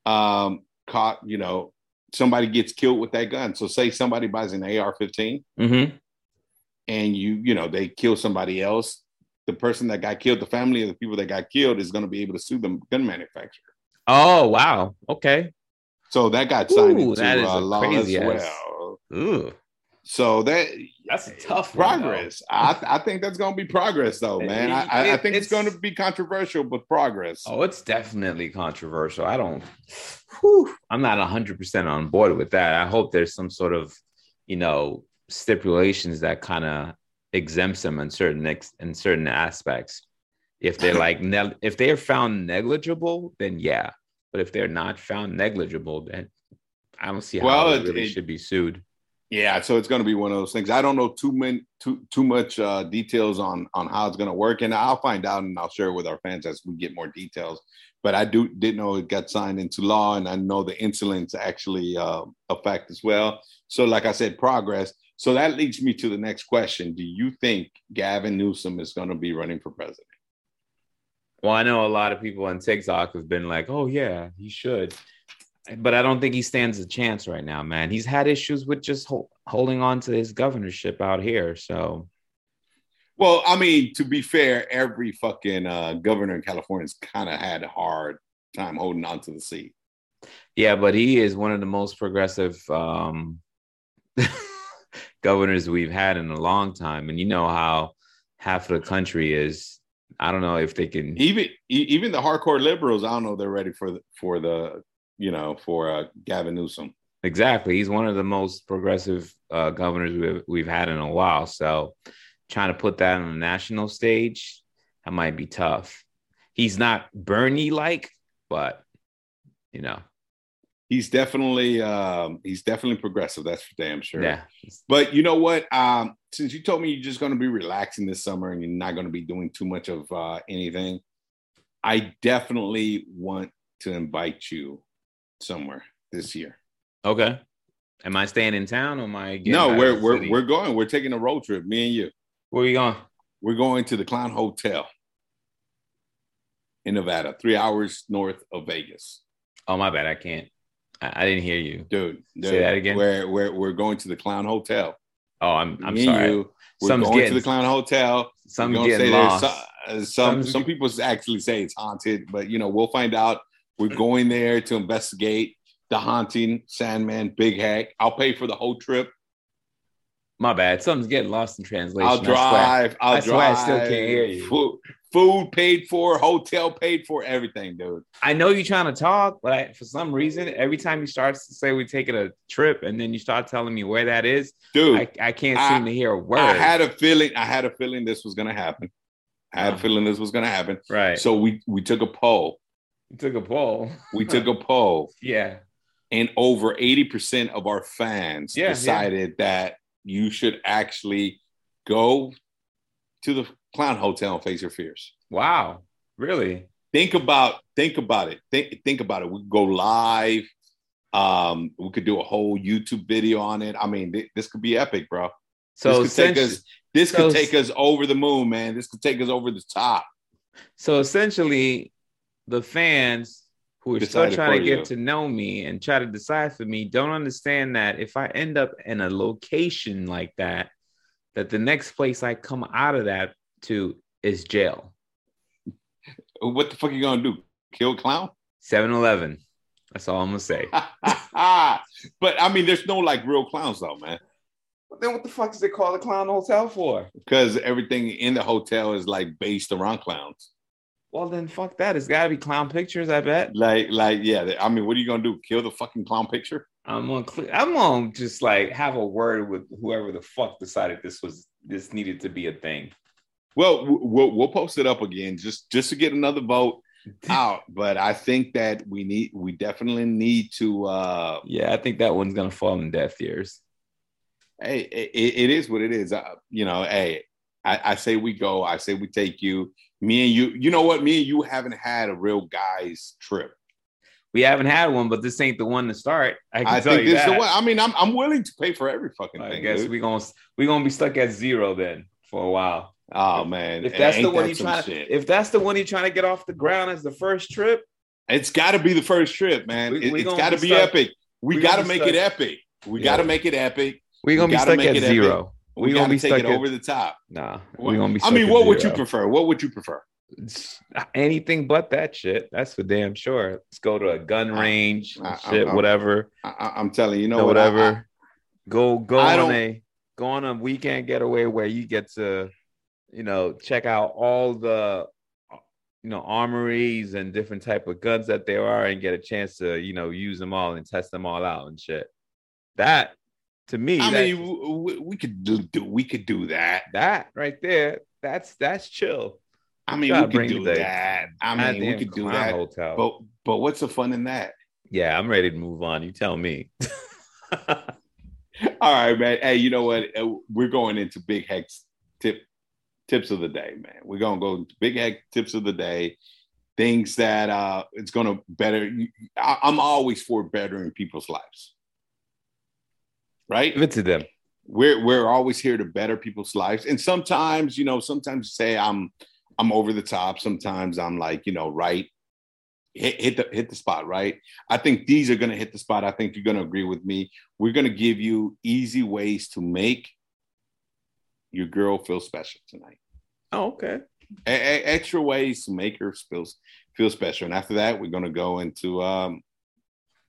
um, caught, you know, somebody gets killed with that gun. So say somebody buys an AR-15, mm-hmm. and you you know they kill somebody else, the person that got killed, the family of the people that got killed, is going to be able to sue the gun manufacturer. Oh wow, okay. So that got signed Ooh, into uh, law as well. Ooh. So that that's a tough progress. I, I think that's going to be progress, though, man. It, I, I think it's, it's, going to be controversial, but progress. Oh, it's definitely controversial. I don't. Whew, I'm not 100 percent on board with that. I hope there's some sort of, you know, stipulations that kind of exempts them in certain ex- in certain aspects. If they're [laughs] like ne- if they're found negligible, then yeah. But if they're not found negligible, then I don't see how well, it really it, should be sued. Yeah, so it's going to be one of those things. I don't know too many too too much uh, details on on how it's going to work, and I'll find out and I'll share with our fans as we get more details. But I do did know it got signed into law, and I know the insulin actually uh, effect as well. So, like I said, progress. So that leads me to the next question: Do you think Gavin Newsom is going to be running for president? Well, I know a lot of people on TikTok have been like, "Oh yeah, he should." But I don't think he stands a chance right now, man. He's had issues with just ho- holding on to his governorship out here. So, well, I mean, to be fair, every fucking uh, governor in California's kind of had a hard time holding on to the seat. Yeah, but he is one of the most progressive um, [laughs] governors we've had in a long time, and you know how half of the country is. I don't know if they can even even the hardcore liberals. I don't know they're ready for the, for the you know, for uh, Gavin Newsom. Exactly. He's one of the most progressive uh, governors we've, we've had in a while. So trying to put that on the national stage, that might be tough. He's not Bernie like, but you know. He's definitely um, he's definitely progressive. That's for damn sure. Yeah. But you know what? Um, since you told me you're just going to be relaxing this summer and you're not going to be doing too much of uh, anything, I definitely want to invite you somewhere this year. Okay. Am I staying in town or am I No, we're we're we're going. We're taking a road trip, me and you. Where are you going? We're going to the Clown Hotel in Nevada, three hours north of Vegas. Oh my bad, I can't. I, I didn't hear you, dude, dude. Say that again. We're we're we're going to the Clown Hotel. Oh, I'm I'm me sorry. You, we're Some's going getting, to the Clown Hotel. Some getting lost. Some, uh, some some people actually say it's haunted, but you know we'll find out we're going there to investigate the haunting, Sandman, Big Hec. I'll pay for the whole trip. My bad. Something's getting lost in translation. I'll drive. I will I drive. I still can't hear you. Food, food, paid for, hotel paid for, everything, dude. I know you're trying to talk, but I, for some reason, every time you start to say we're taking a trip, and then you start telling me where that is, dude, I, I can't seem to hear a word. I had a feeling. I had a feeling this was gonna happen. I had a oh. feeling this was gonna happen. Right. So we we took a poll. You took a poll. we took a poll. [laughs] Yeah. And over 80% of our fans yeah, decided yeah. that you should actually go to the clown hotel and face your fears. Wow. Really? Think about think about it. Think think about it. We could go live. Um, we could do a whole YouTube video on it. I mean, th- this could be epic, bro. So this could take us this so, could take us over the moon, man. This could take us over the top. So essentially, the fans who are still trying to get to know me and try to decide for me don't understand that if I end up in a location like that, that the next place I come out of that to is jail. What the fuck are you gonna do? Kill clown? 7-Eleven. That's all I'm gonna say. [laughs] but I mean, there's no like real clowns though, man. But then what the fuck is they call the clown hotel for? Because everything in the hotel is like based around clowns. Well, then fuck that. It's got to be clown pictures. I bet. Like, like, yeah. I mean, what are you gonna do? Kill the fucking clown picture? I'm gonna, I'm gonna just like have a word with whoever the fuck decided this was this needed to be a thing. Well, we'll we'll post it up again just just to get another vote [laughs] out. But I think that we need we definitely need to. uh Yeah, I think that one's gonna fall in deaf ears. Hey, it, it is what it is. Uh, you know, hey, I, I say we go. I say we take you me and you, you know what? Me and you haven't had a real guys trip. We haven't had one, but this ain't the one to start. I, I think this that. the one. I mean, I'm I'm willing to pay for every fucking I thing. I guess we're gonna we gonna be stuck at zero then for a while. Oh man, if that's the one you're trying to, if that's the one you're trying to get off the ground as the first trip, it's got to be the first trip, man. We, we it, has got to be, be epic. We got to make stuck. it epic. We yeah. got to make it epic. We're gonna be stuck at zero. Epic. We, we gotta be it over the top. Nah, we gonna be. I mean, what would you prefer? What would you prefer? anything but that shit. That's for damn sure. Let's go to a gun range, I, shit, I, I, whatever. I, am telling you, you know, whatever. go go on a go on a weekend getaway where you get to, you know, check out all the, you know, armories and different type of guns that there are, and get a chance to, you know, use them all and test them all out and shit. That to me, I mean, we, we could do, do we could do that. That right there, that's that's chill. I mean, we could do that. I mean, we could do that. Hotel. But but what's the fun in that? Yeah, I'm ready to move on. You tell me. [laughs] All right, man. Hey, you know what? Uh, we're going into Big Hec's tip tips of the day, man. We're gonna go into Big Hec's tips of the day. Things that uh it's gonna better. I, I'm always for bettering people's lives. Right? Give it to them. We're we're always here to better people's lives. And sometimes, you know, sometimes say I'm I'm over the top. Sometimes I'm like, you know, right, hit, hit the hit the spot, right? I think these are gonna hit the spot. I think you're gonna agree with me. We're gonna give you easy ways to make your girl feel special tonight. Oh, okay. A- a- extra ways to make her feel feel special. And after that, we're gonna go into um,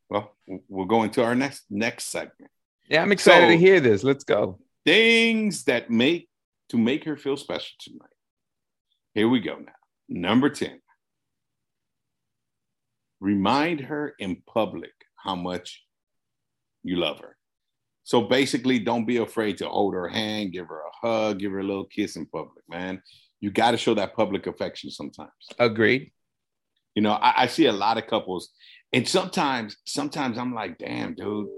well, we'll go into our next next segment. Yeah, I'm excited so, to hear this. Let's go. Things that make to make her feel special tonight. Here we go now. Number 10. Remind her in public how much you love her. So basically, don't be afraid to hold her hand, give her a hug, give her a little kiss in public, man. You got to show that public affection sometimes. Agreed. You know, I, I, see a lot of couples, and sometimes, sometimes I'm like, damn, dude,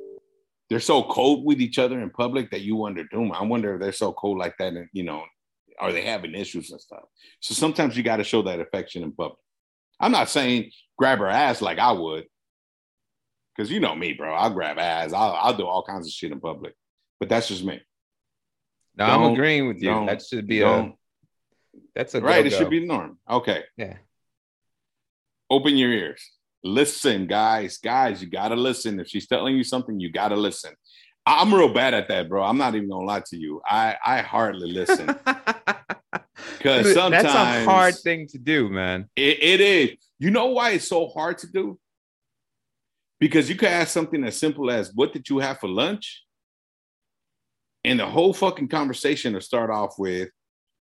they're so cold with each other in public that you wonder, doom. I wonder if they're so cold like that, and you know, are they having issues and stuff? So sometimes you got to show that affection in public. I'm not saying grab her ass like I would, because you know me, bro. I'll grab ass. I'll, I'll do all kinds of shit in public, but that's just me. No, don't, I'm agreeing with you. That should be a. That's a right. It should be the norm. Okay. Yeah. Open your ears. Listen, guys. Guys, you gotta listen. If she's telling you something, you gotta listen. I'm real bad at that, bro. I'm not even gonna lie to you. I I hardly listen [laughs] because sometimes that's a hard thing to do, man. It, it is. You know why it's so hard to do? Because you could ask something as simple as, "What did you have for lunch?" and the whole fucking conversation will start off with,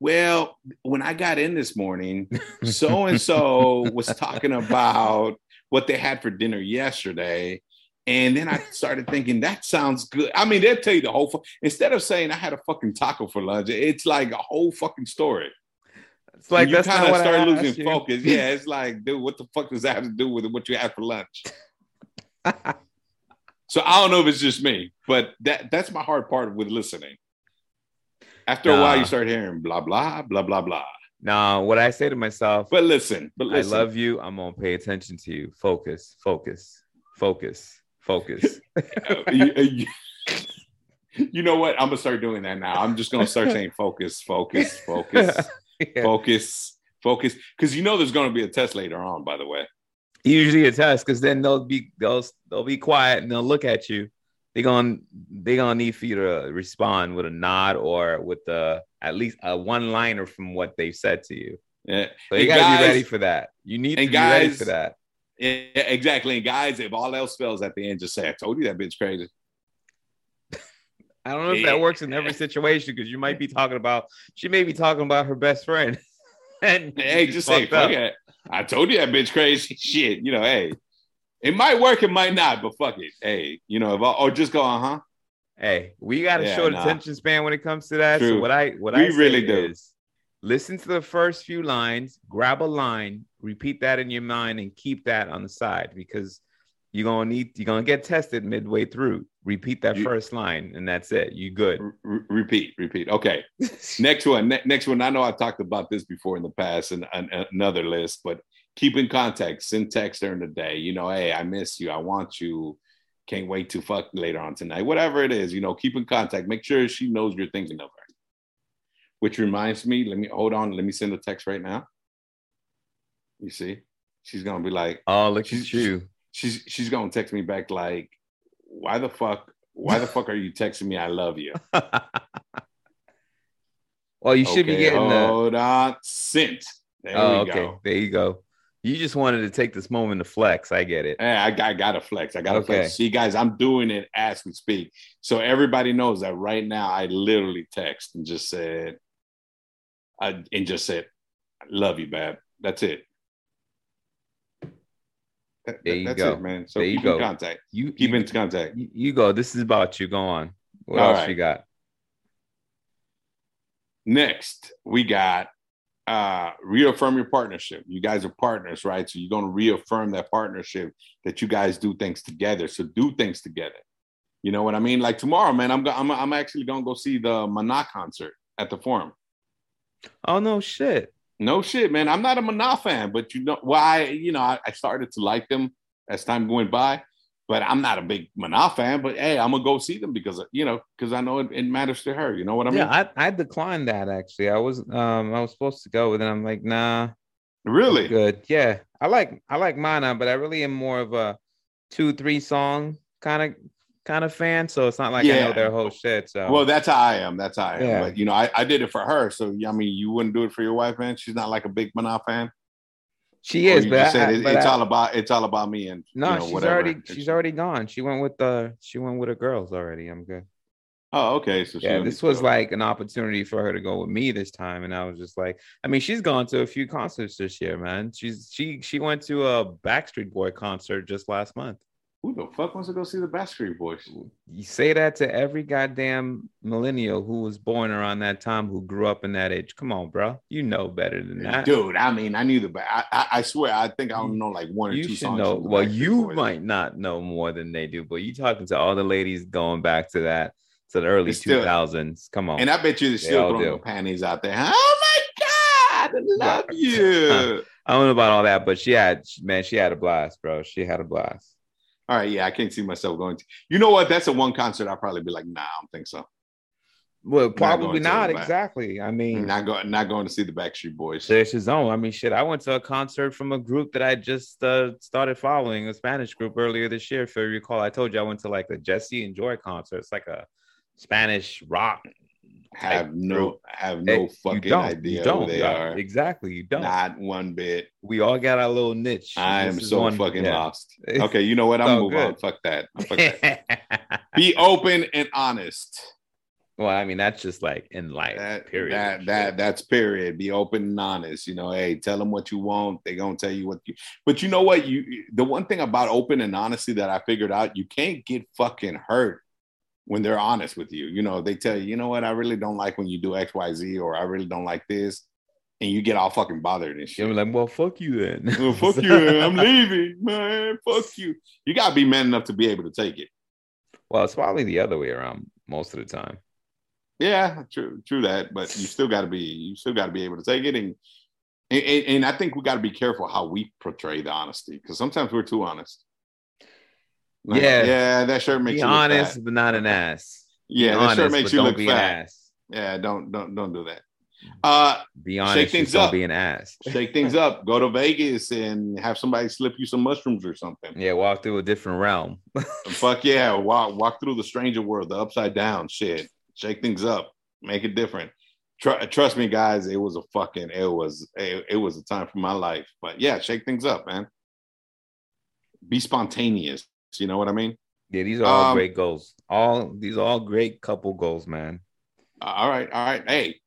"Well, when I got in this morning, [laughs] so and so was talking about what they had for dinner yesterday." And then I started thinking that sounds good. I mean, they'll tell you the whole. Fu- Instead of saying I had a fucking taco for lunch, it's like a whole fucking story. It's like you kind of start losing you. focus. [laughs] Yeah, it's like, dude, what the fuck does that have to do with what you had for lunch? [laughs] so I don't know if it's just me, but that that's my hard part with listening. After nah. a while, you start hearing blah blah blah blah blah. Now, what I say to myself, but listen, but listen. I love you. I'm gonna pay attention to you. Focus, focus, focus. Focus. [laughs] Uh, you, you, know what? I'm gonna start doing that now. I'm just gonna start saying focus, focus, focus, [laughs] yeah. focus, focus. Because you know there's gonna be a test later on. By the way, usually a test because then they'll be they'll they'll be quiet and they'll look at you. They're gonna they gonna need for you to respond with a nod or with the at least a one liner from what they've said to you. Yeah, so you gotta guys, be ready for that. You need to be guys, ready for that. Yeah, exactly. And guys, if all else fails at the end, just say, I told you that bitch crazy. [laughs] I don't know if that works in every situation because you might be talking about she may be talking about her best friend. [laughs] and hey, just say fuck it. I told you that bitch crazy [laughs] shit. You know, hey, it might work, it might not, but fuck it. Hey, you know, if I, or just go, uh huh. Hey, we got a yeah, short nah. attention span when it comes to that. True. So what I what we I really do is listen to the first few lines, grab a line, repeat that in your mind, and keep that on the side because you're gonna need you're gonna get tested midway through. Repeat that you, first line, and that's it. You good? Re- repeat, repeat. Okay. [laughs] next one. Ne- next one. I know I've talked about this before in the past and, and another list, but keep in contact. Send text during the day. You know, hey, I miss you. I want you. Can't wait to fuck later on tonight. Whatever it is, you know, keep in contact. Make sure she knows you're thinking of her. Which reminds me, let me hold on, let me send a text right now. You see, she's gonna be like, "Oh, look at you." She's she's gonna text me back like, "Why the fuck? Why the fuck are you texting me? I love you." [laughs] Well, you should okay, be getting hold the on sent. There oh, okay. Go. There you go. You just wanted to take this moment to flex. I get it. Yeah, I, I got to flex. I got to okay. flex. See, guys, I'm doing it as we speak. So everybody knows that right now I literally text and just said, I, and just said, I love you, Bab. That's it. That, there you go, it, man. So there you go. contact. You keep you, in contact. You, you, go. This is about you. Go on. What All else right. you got? Next, we got uh reaffirm your partnership. You guys are partners, right? So you're going to reaffirm that partnership that you guys do things together. So do things together. You know what I mean? Like tomorrow, man, I'm go- I'm I'm actually going to go see the Maná concert at the Forum. Oh no shit. No shit, man. I'm not a Maná fan, but you know why? You know, I, I, started to like them as time going by, but I'm not a big Maná fan. But hey, I'm gonna go see them because you know, because I know it, it, matters to her. You know what I mean? Yeah, I, I declined that actually. I was um I was supposed to go, but then I'm like, nah. Really? Good. Yeah, I like I like Maná, but I really am more of a two three song kind of kind of fan, so it's not like yeah. I know their whole shit. So well, that's how I am. That's how I am. Yeah. But you know, I, I did it for her. So I mean, you wouldn't do it for your wife, man. She's not like a big Maná fan. She is, but, I, it, but it's I, all about it's all about me and no, you know, she's whatever. already she's already gone. She went with the she went with the girls already. I'm good. Oh, okay. So yeah, this was like an opportunity for her to go with me this time, and I was just like, I mean, she's gone to a few concerts this year, man. She's she she went to a Backstreet Boy concert just last month. Who the fuck wants to go see the Backstreet Boys? You say that to every goddamn millennial who was born around that time, who grew up in that age. Come on, bro. You know better than that, dude. I mean, I knew the. I, I, I swear, I think I don't know like one or you two should songs. Know. Well, you Boys. might not know more than they do, but you talking to all the ladies going back to that to the early two thousands. Come on, and I bet you they're still throwing panties out there. Oh my god, I love [laughs] you. I don't know about all that, but she had man, she had a blast, bro. She had a blast. All right, yeah, I can't see myself going to. You know what? That's a one concert I'll probably be like, nah, I don't think so. Well, probably not, not exactly. I mean, not going, not going to see the Backstreet Boys. There's his own. I mean, shit. I went to a concert from a group that I just uh, started following, a Spanish group earlier this year. If you recall, I told you I went to like a Jesse and Joy concert. It's like a Spanish rock have no have no fucking idea you don't, who they are. Exactly, you don't. Not one bit. We all got our little niche. I am so one, fucking yeah. lost. [laughs] Okay, you know what? I'm moving on. Fuck that. [laughs] Fuck that. Be open and honest. Well, I mean, that's just like in life. That, period. That that that's period. Be open and honest. You know, hey, tell them what you want. They're gonna tell you what you. But you know what? You the one thing about open and honesty that I figured out, you can't get fucking hurt when they're honest with you. You know, they tell you, you know what, I really don't like when you do X, Y, Z, or I really don't like this. And you get all fucking bothered and shit. I'm like, well, fuck you then. [laughs] well, fuck you. Then. I'm leaving, man. Fuck you. You gotta be man enough to be able to take it. Well, it's probably the other way around most of the time. Yeah, true, true that. But you still gotta be, you still gotta be able to take it. And and, and I think we gotta be careful how we portray the honesty because sometimes we're too honest. Like, yeah, yeah, that shirt makes be you honest, but not an ass. Yeah, be that honest, shirt makes you look fat. Yeah, don't don't don't do that. Uh, be honest, shake things up. Be an ass. shake things up. Go to Vegas and have somebody slip you some mushrooms or something. Yeah, walk through a different realm. [laughs] Fuck yeah, walk walk through the stranger world, the upside down shit. Shake things up. Make it different. Tr- trust me, guys. It was a fucking. It was. It, it was a time for my life. But yeah, shake things up, man. Be spontaneous. You know what I mean? Yeah, these are all um, great goals. All these are all great couple goals, man. All right, all right. Hey,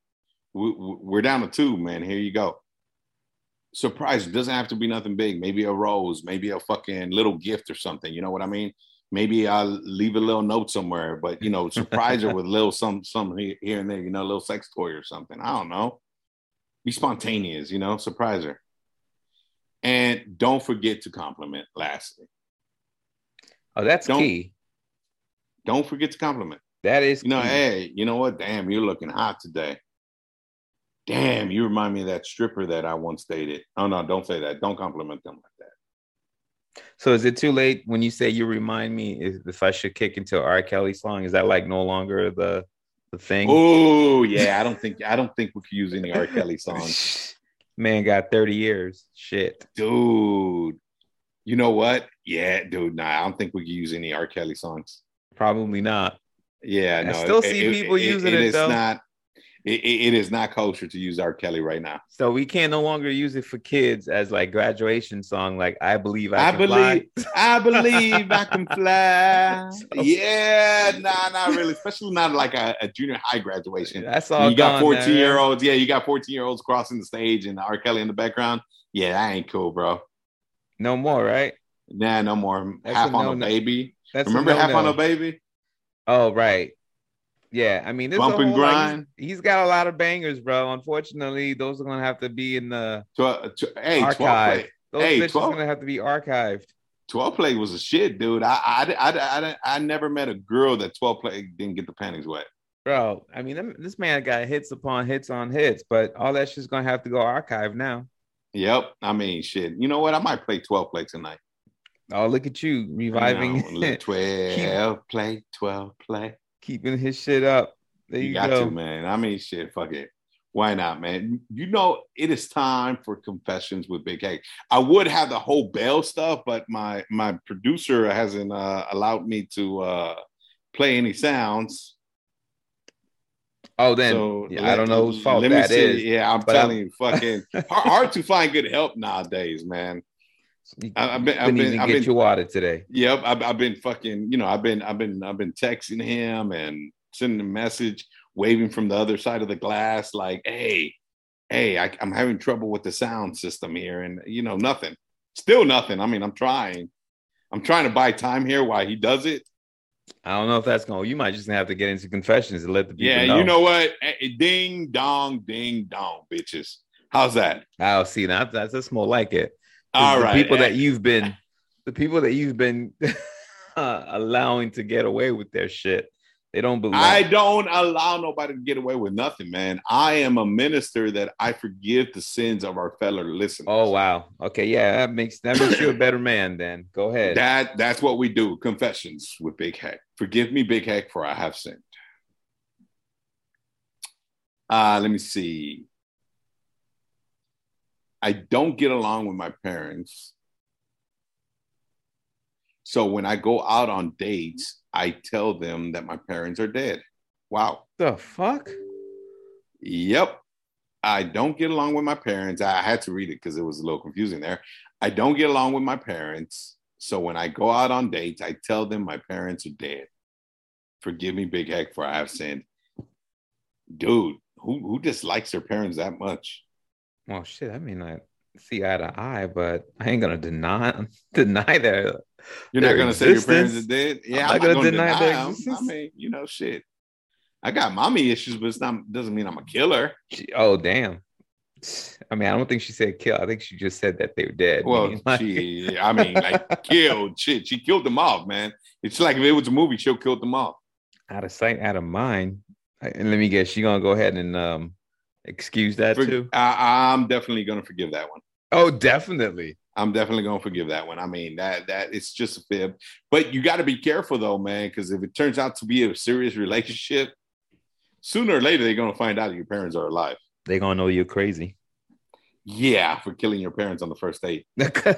we, we're down to two, man. Here you go. Surprise it doesn't have to be nothing big. Maybe a rose, maybe a fucking little gift or something. You know what I mean? Maybe I'll leave a little note somewhere, but you know, surprise her with little some some here and there. You know, a little sex toy or something. I don't know. Be spontaneous. You know, surprise her. And don't forget to compliment. Lastly, Oh, that's don't, key. Don't forget to compliment. That is, you know, key. hey, you know what? Damn, you're looking hot today. Damn, you remind me of that stripper that I once dated. Oh no, don't say that. Don't compliment them like that. So is it too late when you say you remind me if I should kick into R. Kelly song? Is that like no longer the the thing? Oh yeah, I don't think I don't think we could use any R. Kelly [laughs] songs. Man got 30 years. Shit. Dude. You know what? Yeah, dude. Nah, I don't think we can use any R. Kelly songs. Probably not. Yeah, I no. still see it, people it, using it, it, it though. Not, it, it is not kosher to use R. Kelly right now. So we can't no longer use it for kids as like graduation song, like I believe I, I believe fly. I believe I can fly. [laughs] so, yeah, nah, not really, especially not like a, a junior high graduation. That's all. You got 14 year olds, yeah, you got 14 year olds crossing the stage and R. Kelly in the background. Yeah, that ain't cool, bro. No more, right? Nah, no more. That's half a on no, a baby. That's Remember half on a baby? Oh, right. Yeah, I mean, this bump and grind. Like, he's, he's got a lot of bangers, bro. Unfortunately, those are gonna have to be in the to, hey, archive. Those hey, bitches 12, are gonna have to be archived. 12 play was a shit, dude. I, I, I, I, I, never met a girl that 12 play didn't get the panties wet. Bro, I mean, this man got hits upon hits on hits, but all that shit's gonna have to go archive now. Yep. I mean, shit. You know what? I might play 12 play tonight. Oh, look at you reviving. [laughs] Know, 12 play, 12 play keeping his shit up. There you, you got go. to, man. I mean, shit, fuck it. Why not, man? You know, it is time for confessions with Big Hec. I would have the whole bail stuff, but my my producer hasn't uh, allowed me to uh, play any sounds. Oh, then so yeah, let, I don't know whose fault that see. is. Yeah, I'm telling I'm... you, fucking [laughs] hard, hard to find good help nowadays, man. I, have been, I've been, I've been, you water today. Yep, I've, I've been fucking, you know, I've been, I've been, I've been texting him and sending a message, waving from the other side of the glass, like, hey, hey, I, I'm having trouble with the sound system here, and you know, nothing, still nothing. I mean, I'm trying, I'm trying to buy time here while he does it. I don't know if that's going. You might just have to get into confessions and let the people. Yeah, know. you know what? Eh, eh, ding dong, ding dong, bitches. How's that? I'll see. That that's just more like it. All the right. People that eh. you've been, the people that you've been [laughs] uh, allowing to get away with their shit. They don't believe. I don't allow nobody to get away with nothing, man. I am a minister that I forgive the sins of our fellow listeners. Oh wow. Okay, yeah, that makes that makes you a better man. Then go ahead. That that's what we do. Confessions with Big Hec. Forgive me, Big Hec, for I have sinned. Uh, let me see. I don't get along with my parents. So when I go out on dates, I tell them that my parents are dead. Wow. The fuck? Yep. I don't get along with my parents. I had to read it because it was a little confusing there. I don't get along with my parents. So when I go out on dates, I tell them my parents are dead. Forgive me, Big Hec, for I have sinned. Dude, who, who dislikes their parents that much? Well, shit. I mean, I see eye to eye, but I ain't gonna deny [laughs] deny their. You're not gonna existence. say your parents are dead. Yeah, I'm, I'm not, gonna, deny, deny their existence. I mean, you know, shit. I got mommy issues, but it's not doesn't mean I'm a killer. She, oh damn. I mean, I don't think she said kill. I think she just said that they were dead. Well, like... she, I mean, like [laughs] killed. Shit, she killed them off, man. It's like if it was a movie, she'll kill them off. Out of sight, out of mind. And let me guess, she gonna go ahead and um excuse that For, too? I, I'm definitely to forgive that one. Oh, definitely. I'm definitely going to forgive that one. I mean, that that it's just a fib. But you got to be careful though, man, because if it turns out to be a serious relationship, sooner or later they're going to find out your parents are alive. They're going to know you're crazy. Yeah, for killing your parents on the first date. [laughs] yeah,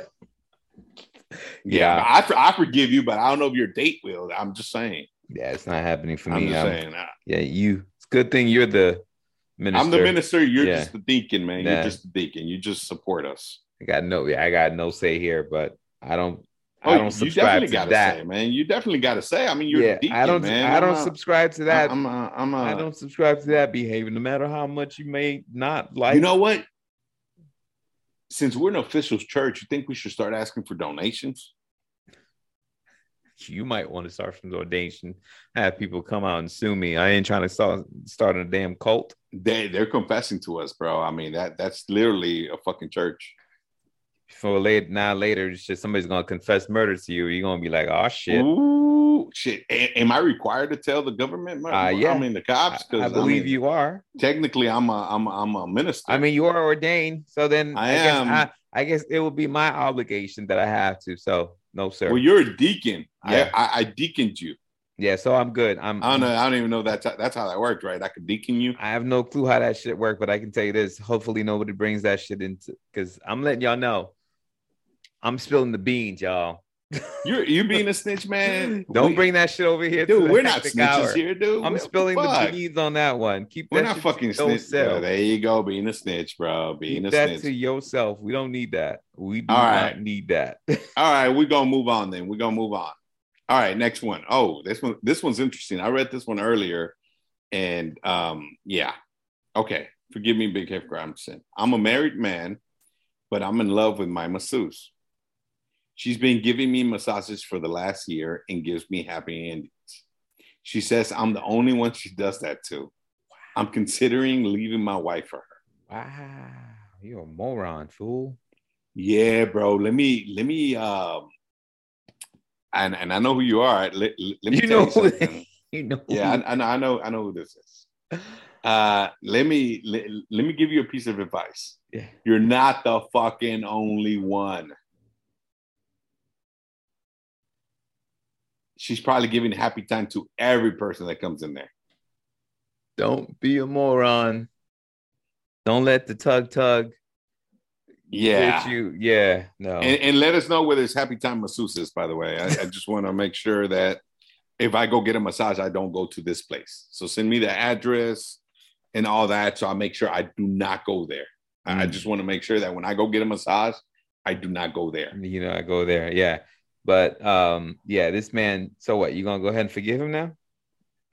yeah. I, I forgive you, but I don't know if your date will. I'm just saying. Yeah, it's not happening for I'm me. I'm saying. Yeah, you. It's good thing you're the minister. I'm the minister. You're yeah. just the deacon, man. You're just the deacon. You just support us. I got no, yeah, I got no say here, but I don't. Oh, I don't subscribe to that, say, man. You definitely got to say. I mean, you're yeah, deacon, I don't. Man. I don't subscribe to that. I'm. A, I'm. A, I don't subscribe to that behavior, no matter how much you may not like. You know what? Since we're an official church, you think we should start asking for donations? You might want to start from ordination. Have people come out and sue me. I ain't trying to start start a damn cult. They they're confessing to us, bro. I mean that that's literally a fucking church. For late now later, just somebody's gonna confess murder to you. You're gonna be like, oh shit. Ooh, shit. A- am I required to tell the government? Uh, yeah. I mean the cops. I, I believe I mean, you are. Technically, I'm a I'm a, I'm a minister. I mean, you are ordained. So then I, I am. Guess I, I guess it will be my obligation that I have to. So no, sir. Well, you're a deacon. Yeah. I, I, I deaconed you. Yeah, so I'm good. I'm. I don't know. I don't even know that's that's how that worked, right? I could deacon you. I have no clue how that shit worked, but I can tell you this: hopefully, nobody brings that shit into because I'm letting y'all know. I'm spilling the beans, y'all. You're you being a snitch, man. Don't we, bring that shit over here, dude. We're not snitches hour. here, dude. I'm what spilling the, the beans on that one. Keep we're not fucking snitch. Bro. There you go, being a snitch, bro. Being Keep a that snitch. to yourself. We don't need that. We do All not need that. [laughs] All right, we're gonna move on then. We're gonna move on. All right, next one. Oh, this one. This one's interesting. I read this one earlier, and um, yeah. Okay, forgive me, Big Head Gramson. I'm a married man, but I'm in love with my masseuse. She's been giving me massages for the last year and gives me happy endings. She says I'm the only one she does that to. I'm considering leaving my wife for her. Wow, you're a moron, fool. Yeah, bro. Let me let me um and and I know who you are. Let, let me you know you, [laughs] you know. Yeah, I, I, know I know who this is. Uh let me let, let me give you a piece of advice. Yeah. You're not the fucking only one. She's probably giving happy time to every person that comes in there. Don't be a moron. Don't let the tug tug. Yeah. You. Yeah. No. And, and, let us know whether it's happy time masseuses, by the way. I, I just want to make sure that if I go get a massage, I don't go to this place. So send me the address and all that. So I make sure I do not go there. Mm. I just want to make sure that when I go get a massage, I do not go there. You know, I go there. Yeah. But um, yeah, this man. So what? You gonna go ahead and forgive him now?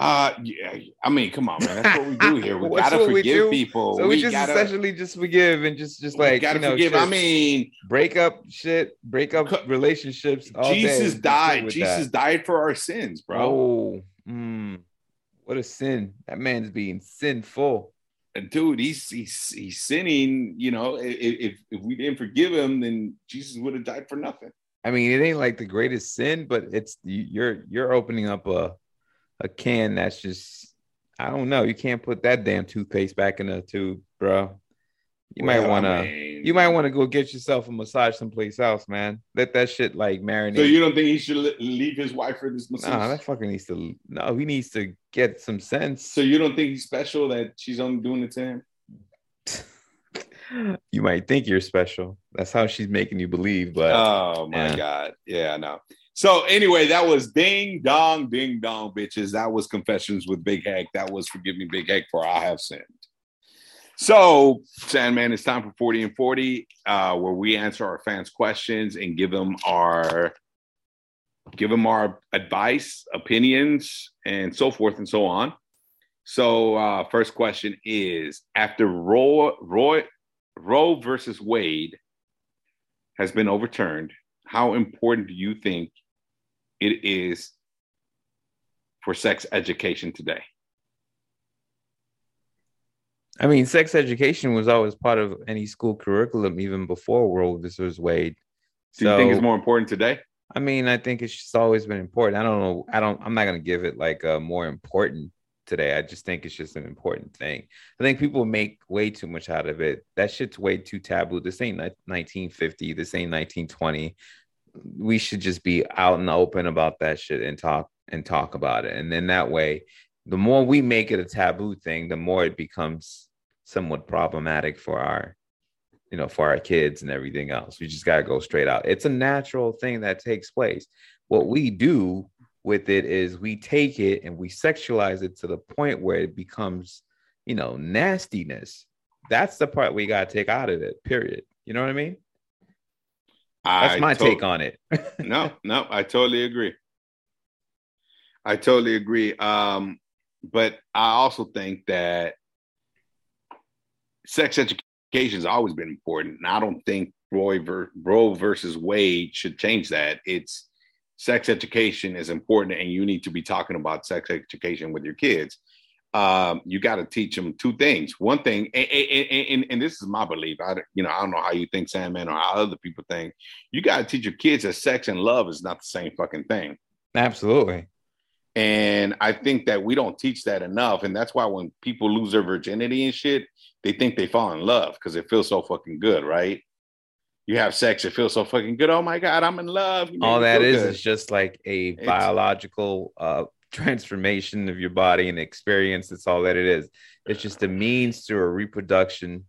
Uh, yeah. I mean, come on, man. That's what we do [laughs] here. We gotta forgive people. So we, we just gotta, essentially just forgive and just, just like gotta you know, forgive. Shit. I mean, break up shit, break up relationships. Jesus died. Jesus that. died for our sins, bro. Oh, mm, what a sin! That man's being sinful. And dude, he's he's he's sinning. You know, if if we didn't forgive him, then Jesus would have died for nothing. I mean, it ain't like the greatest sin, but it's you're you're opening up a a can that's just I don't know. You can't put that damn toothpaste back in the tube, bro. You well, might want to you might want to go get yourself a massage someplace else, man. Let that shit like marinate. So you don't think he should leave his wife for this massage? Nah, that fucking needs to. No, he needs to get some sense. So you don't think he's special that she's only doing it to him? [laughs] you might think you're special. That's how she's making you believe. But oh my yeah. god, yeah, no. So anyway, that was ding dong, ding dong, bitches. That was confessions with Big Hec. That was forgive me, Big Hec, for I have sinned. So, Sandman, it's time for 40 and 40, uh, where we answer our fans' questions and give them our give them our advice, opinions, and so forth and so on. So, uh, first question is: After Roy, Roy Roe versus Wade has been overturned, how important do you think it is for sex education today? I mean, sex education was always part of any school curriculum, even before Roe versus Wade. Do so, you think it's more important today? I mean, I think it's just always been important. I don't know. I don't. I'm not going to give it like a more important today. I just think it's just an important thing. I think people make way too much out of it. That shit's way too taboo. This ain't 1950. This ain't 1920. We should just be out and open about that shit and talk and talk about it. And then that way, the more we make it a taboo thing, the more it becomes somewhat problematic for our you know for our kids and everything else we just got to go straight out it's a natural thing that takes place what we do with it is we take it and we sexualize it to the point where it becomes, you know, nastiness. That's the part we got to take out of it, period. You know what I mean? That's I my to- take on it. [laughs] no, no, I totally agree. I totally agree. Um, but I also think that sex education has always been important. And I don't think Roy ver- Roe versus Wade should change that. It's sex education is important and you need to be talking about sex education with your kids um, you got to teach them two things. One thing and, and, and, and, this is my belief i you know i don't know how you think Sam, sandman or how other people think. You got to teach your kids that sex and love is not the same fucking thing. Absolutely. And i think that we don't teach that enough and that's why when people lose their virginity and shit they think they fall in love because it feels so fucking good right you have sex, it feels so fucking good. Oh my god, I'm in love. All that is good. is just like a it's, biological uh, transformation of your body and experience. That's all that it is. It's just a means to a reproduction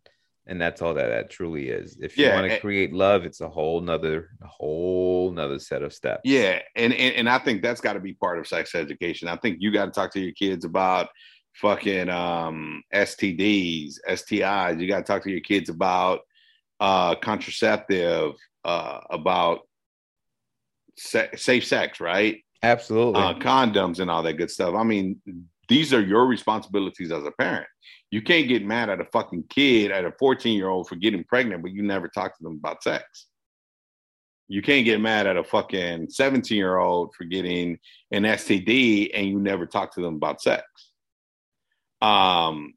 and that's all that that truly is. If you yeah, want to create love, it's a whole nother, a whole nother set of steps. Yeah, and and, and I think that's got to be part of sex education. I think you got to talk to your kids about fucking um, STDs, STIs. You got to talk to your kids about uh, contraceptive, uh, about se- safe sex, right? Absolutely. Uh, condoms and all that good stuff. I mean, these are your responsibilities as a parent. You can't get mad at a fucking kid, at a 14 year old for getting pregnant, but you never talk to them about sex. You can't get mad at a fucking 17 year old for getting an STD and you never talk to them about sex. Um,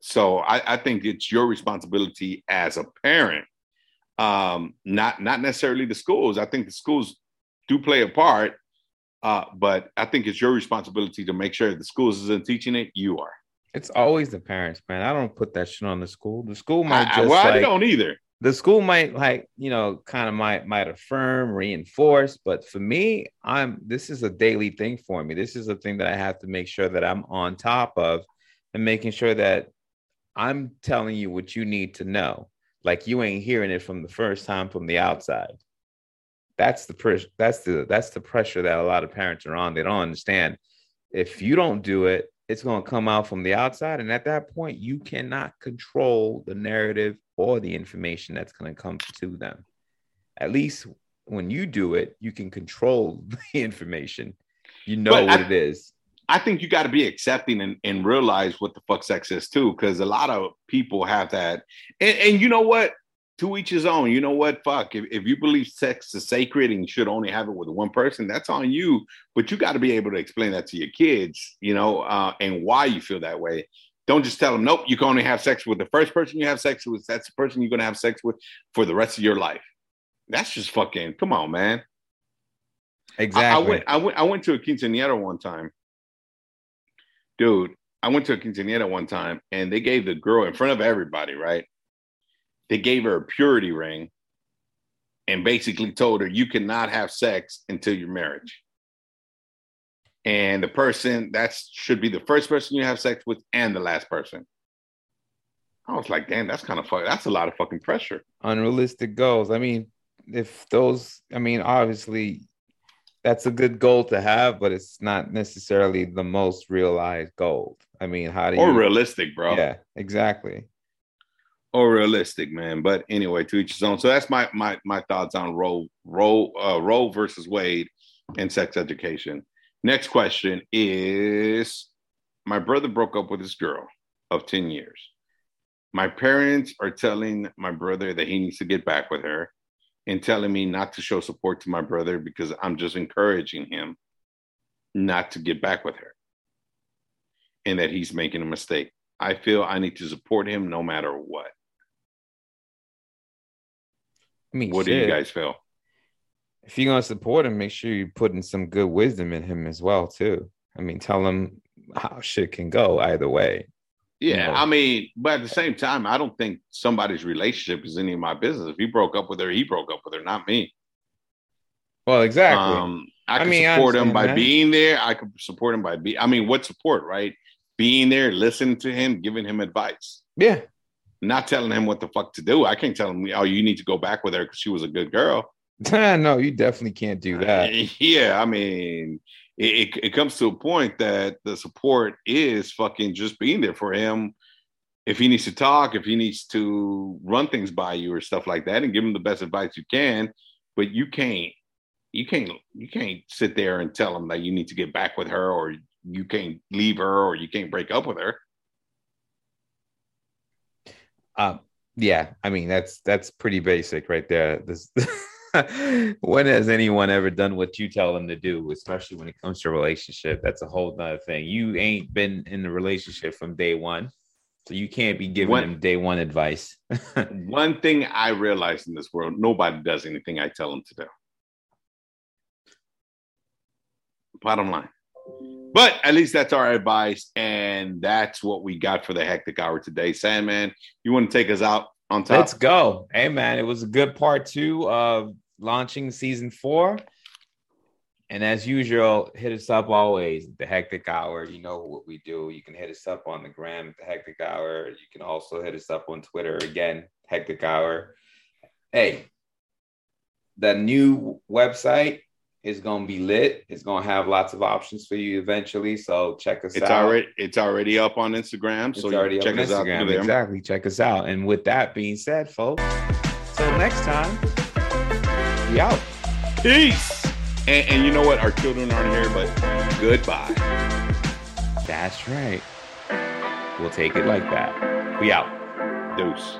so I, I think it's your responsibility as a parent, um, not not necessarily the schools. I think the schools do play a part, uh, but I think it's your responsibility to make sure the schools isn't teaching it. You are. It's always the parents, man. I don't put that shit on the school. The school might just I, well, like, I don't either. The school might like, you know, kind of might might affirm, reinforce, but for me, I'm this is a daily thing for me. This is a thing that I have to make sure that I'm on top of and making sure that I'm telling you what you need to know. Like you ain't hearing it from the first time from the outside. That's the pressure. That's the that's the pressure that a lot of parents are on. They don't understand. If you don't do it, it's going to come out from the outside. And at that point, you cannot control the narrative or the information that's going to come to them. At least when you do it, you can control [laughs] the information. You know but what I, it is. I think you got to be accepting and, and realize what the fuck sex is too, because a lot of people have that. And, and you know what? to each his own. You know what? Fuck. If, if you believe sex is sacred and you should only have it with one person, that's on you. But you got to be able to explain that to your kids, you know, uh, and why you feel that way. Don't just tell them, nope, you can only have sex with the first person you have sex with. That's the person you're going to have sex with for the rest of your life. That's just fucking, come on, man. Exactly. I, I went, I went, I went to a quinceanera one time. Dude, I went to a quinceanera one time and they gave the girl in front of everybody, right? they gave her a purity ring and basically told her you cannot have sex until your marriage. And the person that should be the first person you have sex with and the last person. I was like, damn, that's kind of fun. That's a lot of fucking pressure. Unrealistic goals. I mean, if those, I mean, obviously that's a good goal to have, but it's not necessarily the most realized goal. I mean, how do you or realistic, bro? Yeah, exactly or realistic, man. But anyway, to each his own. So that's my my my thoughts on Roe Roe uh, Roe versus Wade and sex education. Next question is: My brother broke up with his girl of ten years. My parents are telling my brother that he needs to get back with her, and telling me not to show support to my brother because I'm just encouraging him not to get back with her, and that he's making a mistake. I feel I need to support him no matter what. I mean, what shit. do you guys feel? If you're gonna support him, make sure you're putting some good wisdom in him as well, too. I mean, tell him how shit can go either way. Yeah, you know? I mean, but at the same time, I don't think somebody's relationship is any of my business. If he broke up with her, he broke up with her, not me. Well, exactly. Um, I can mean, support him by that. being there. I can support him by be. I mean, what support, right? Being there, listening to him, giving him advice. Yeah, not telling him what the fuck to do. I can't tell him, oh, you need to go back with her because she was a good girl. [laughs] no, you definitely can't do that. [laughs] Yeah, I mean, it, it, it comes to a point that the support is fucking just being there for him. If he needs to talk, if he needs to run things by you or stuff like that, and give him the best advice you can, but you can't, you can't, you can't sit there and tell him that you need to get back with her, or you can't leave her, or you can't break up with her. Uh, yeah, I mean that's that's pretty basic right there. This [laughs] [laughs] when has anyone ever done what you tell them to do, especially when it comes to relationship? That's a whole nother thing. You ain't been in the relationship from day one. So you can't be giving one, them day one advice. [laughs] one thing I realized in this world, nobody does anything I tell them to do. Bottom line. But at least that's our advice. And that's what we got for the hectic hour today. Sandman, you want to take us out on top? Let's go. Hey, man, it was a good part two of launching season four. And as usual, hit us up always. The Hectic Hour. You know what we do. You can hit us up on the gram the Hectic Hour. You can also hit us up on Twitter again hectic hour. Hey, the new website is gonna be lit. It's gonna have lots of options for you eventually. So check us it's out. Already, it's already up on Instagram. It's so already check us Instagram. out. Exactly. Check us out. And with that being said, folks, till next time, we out. Peace. And, and you know what? Our children aren't here, but goodbye. That's right. We'll take it like that. We out. Deuce.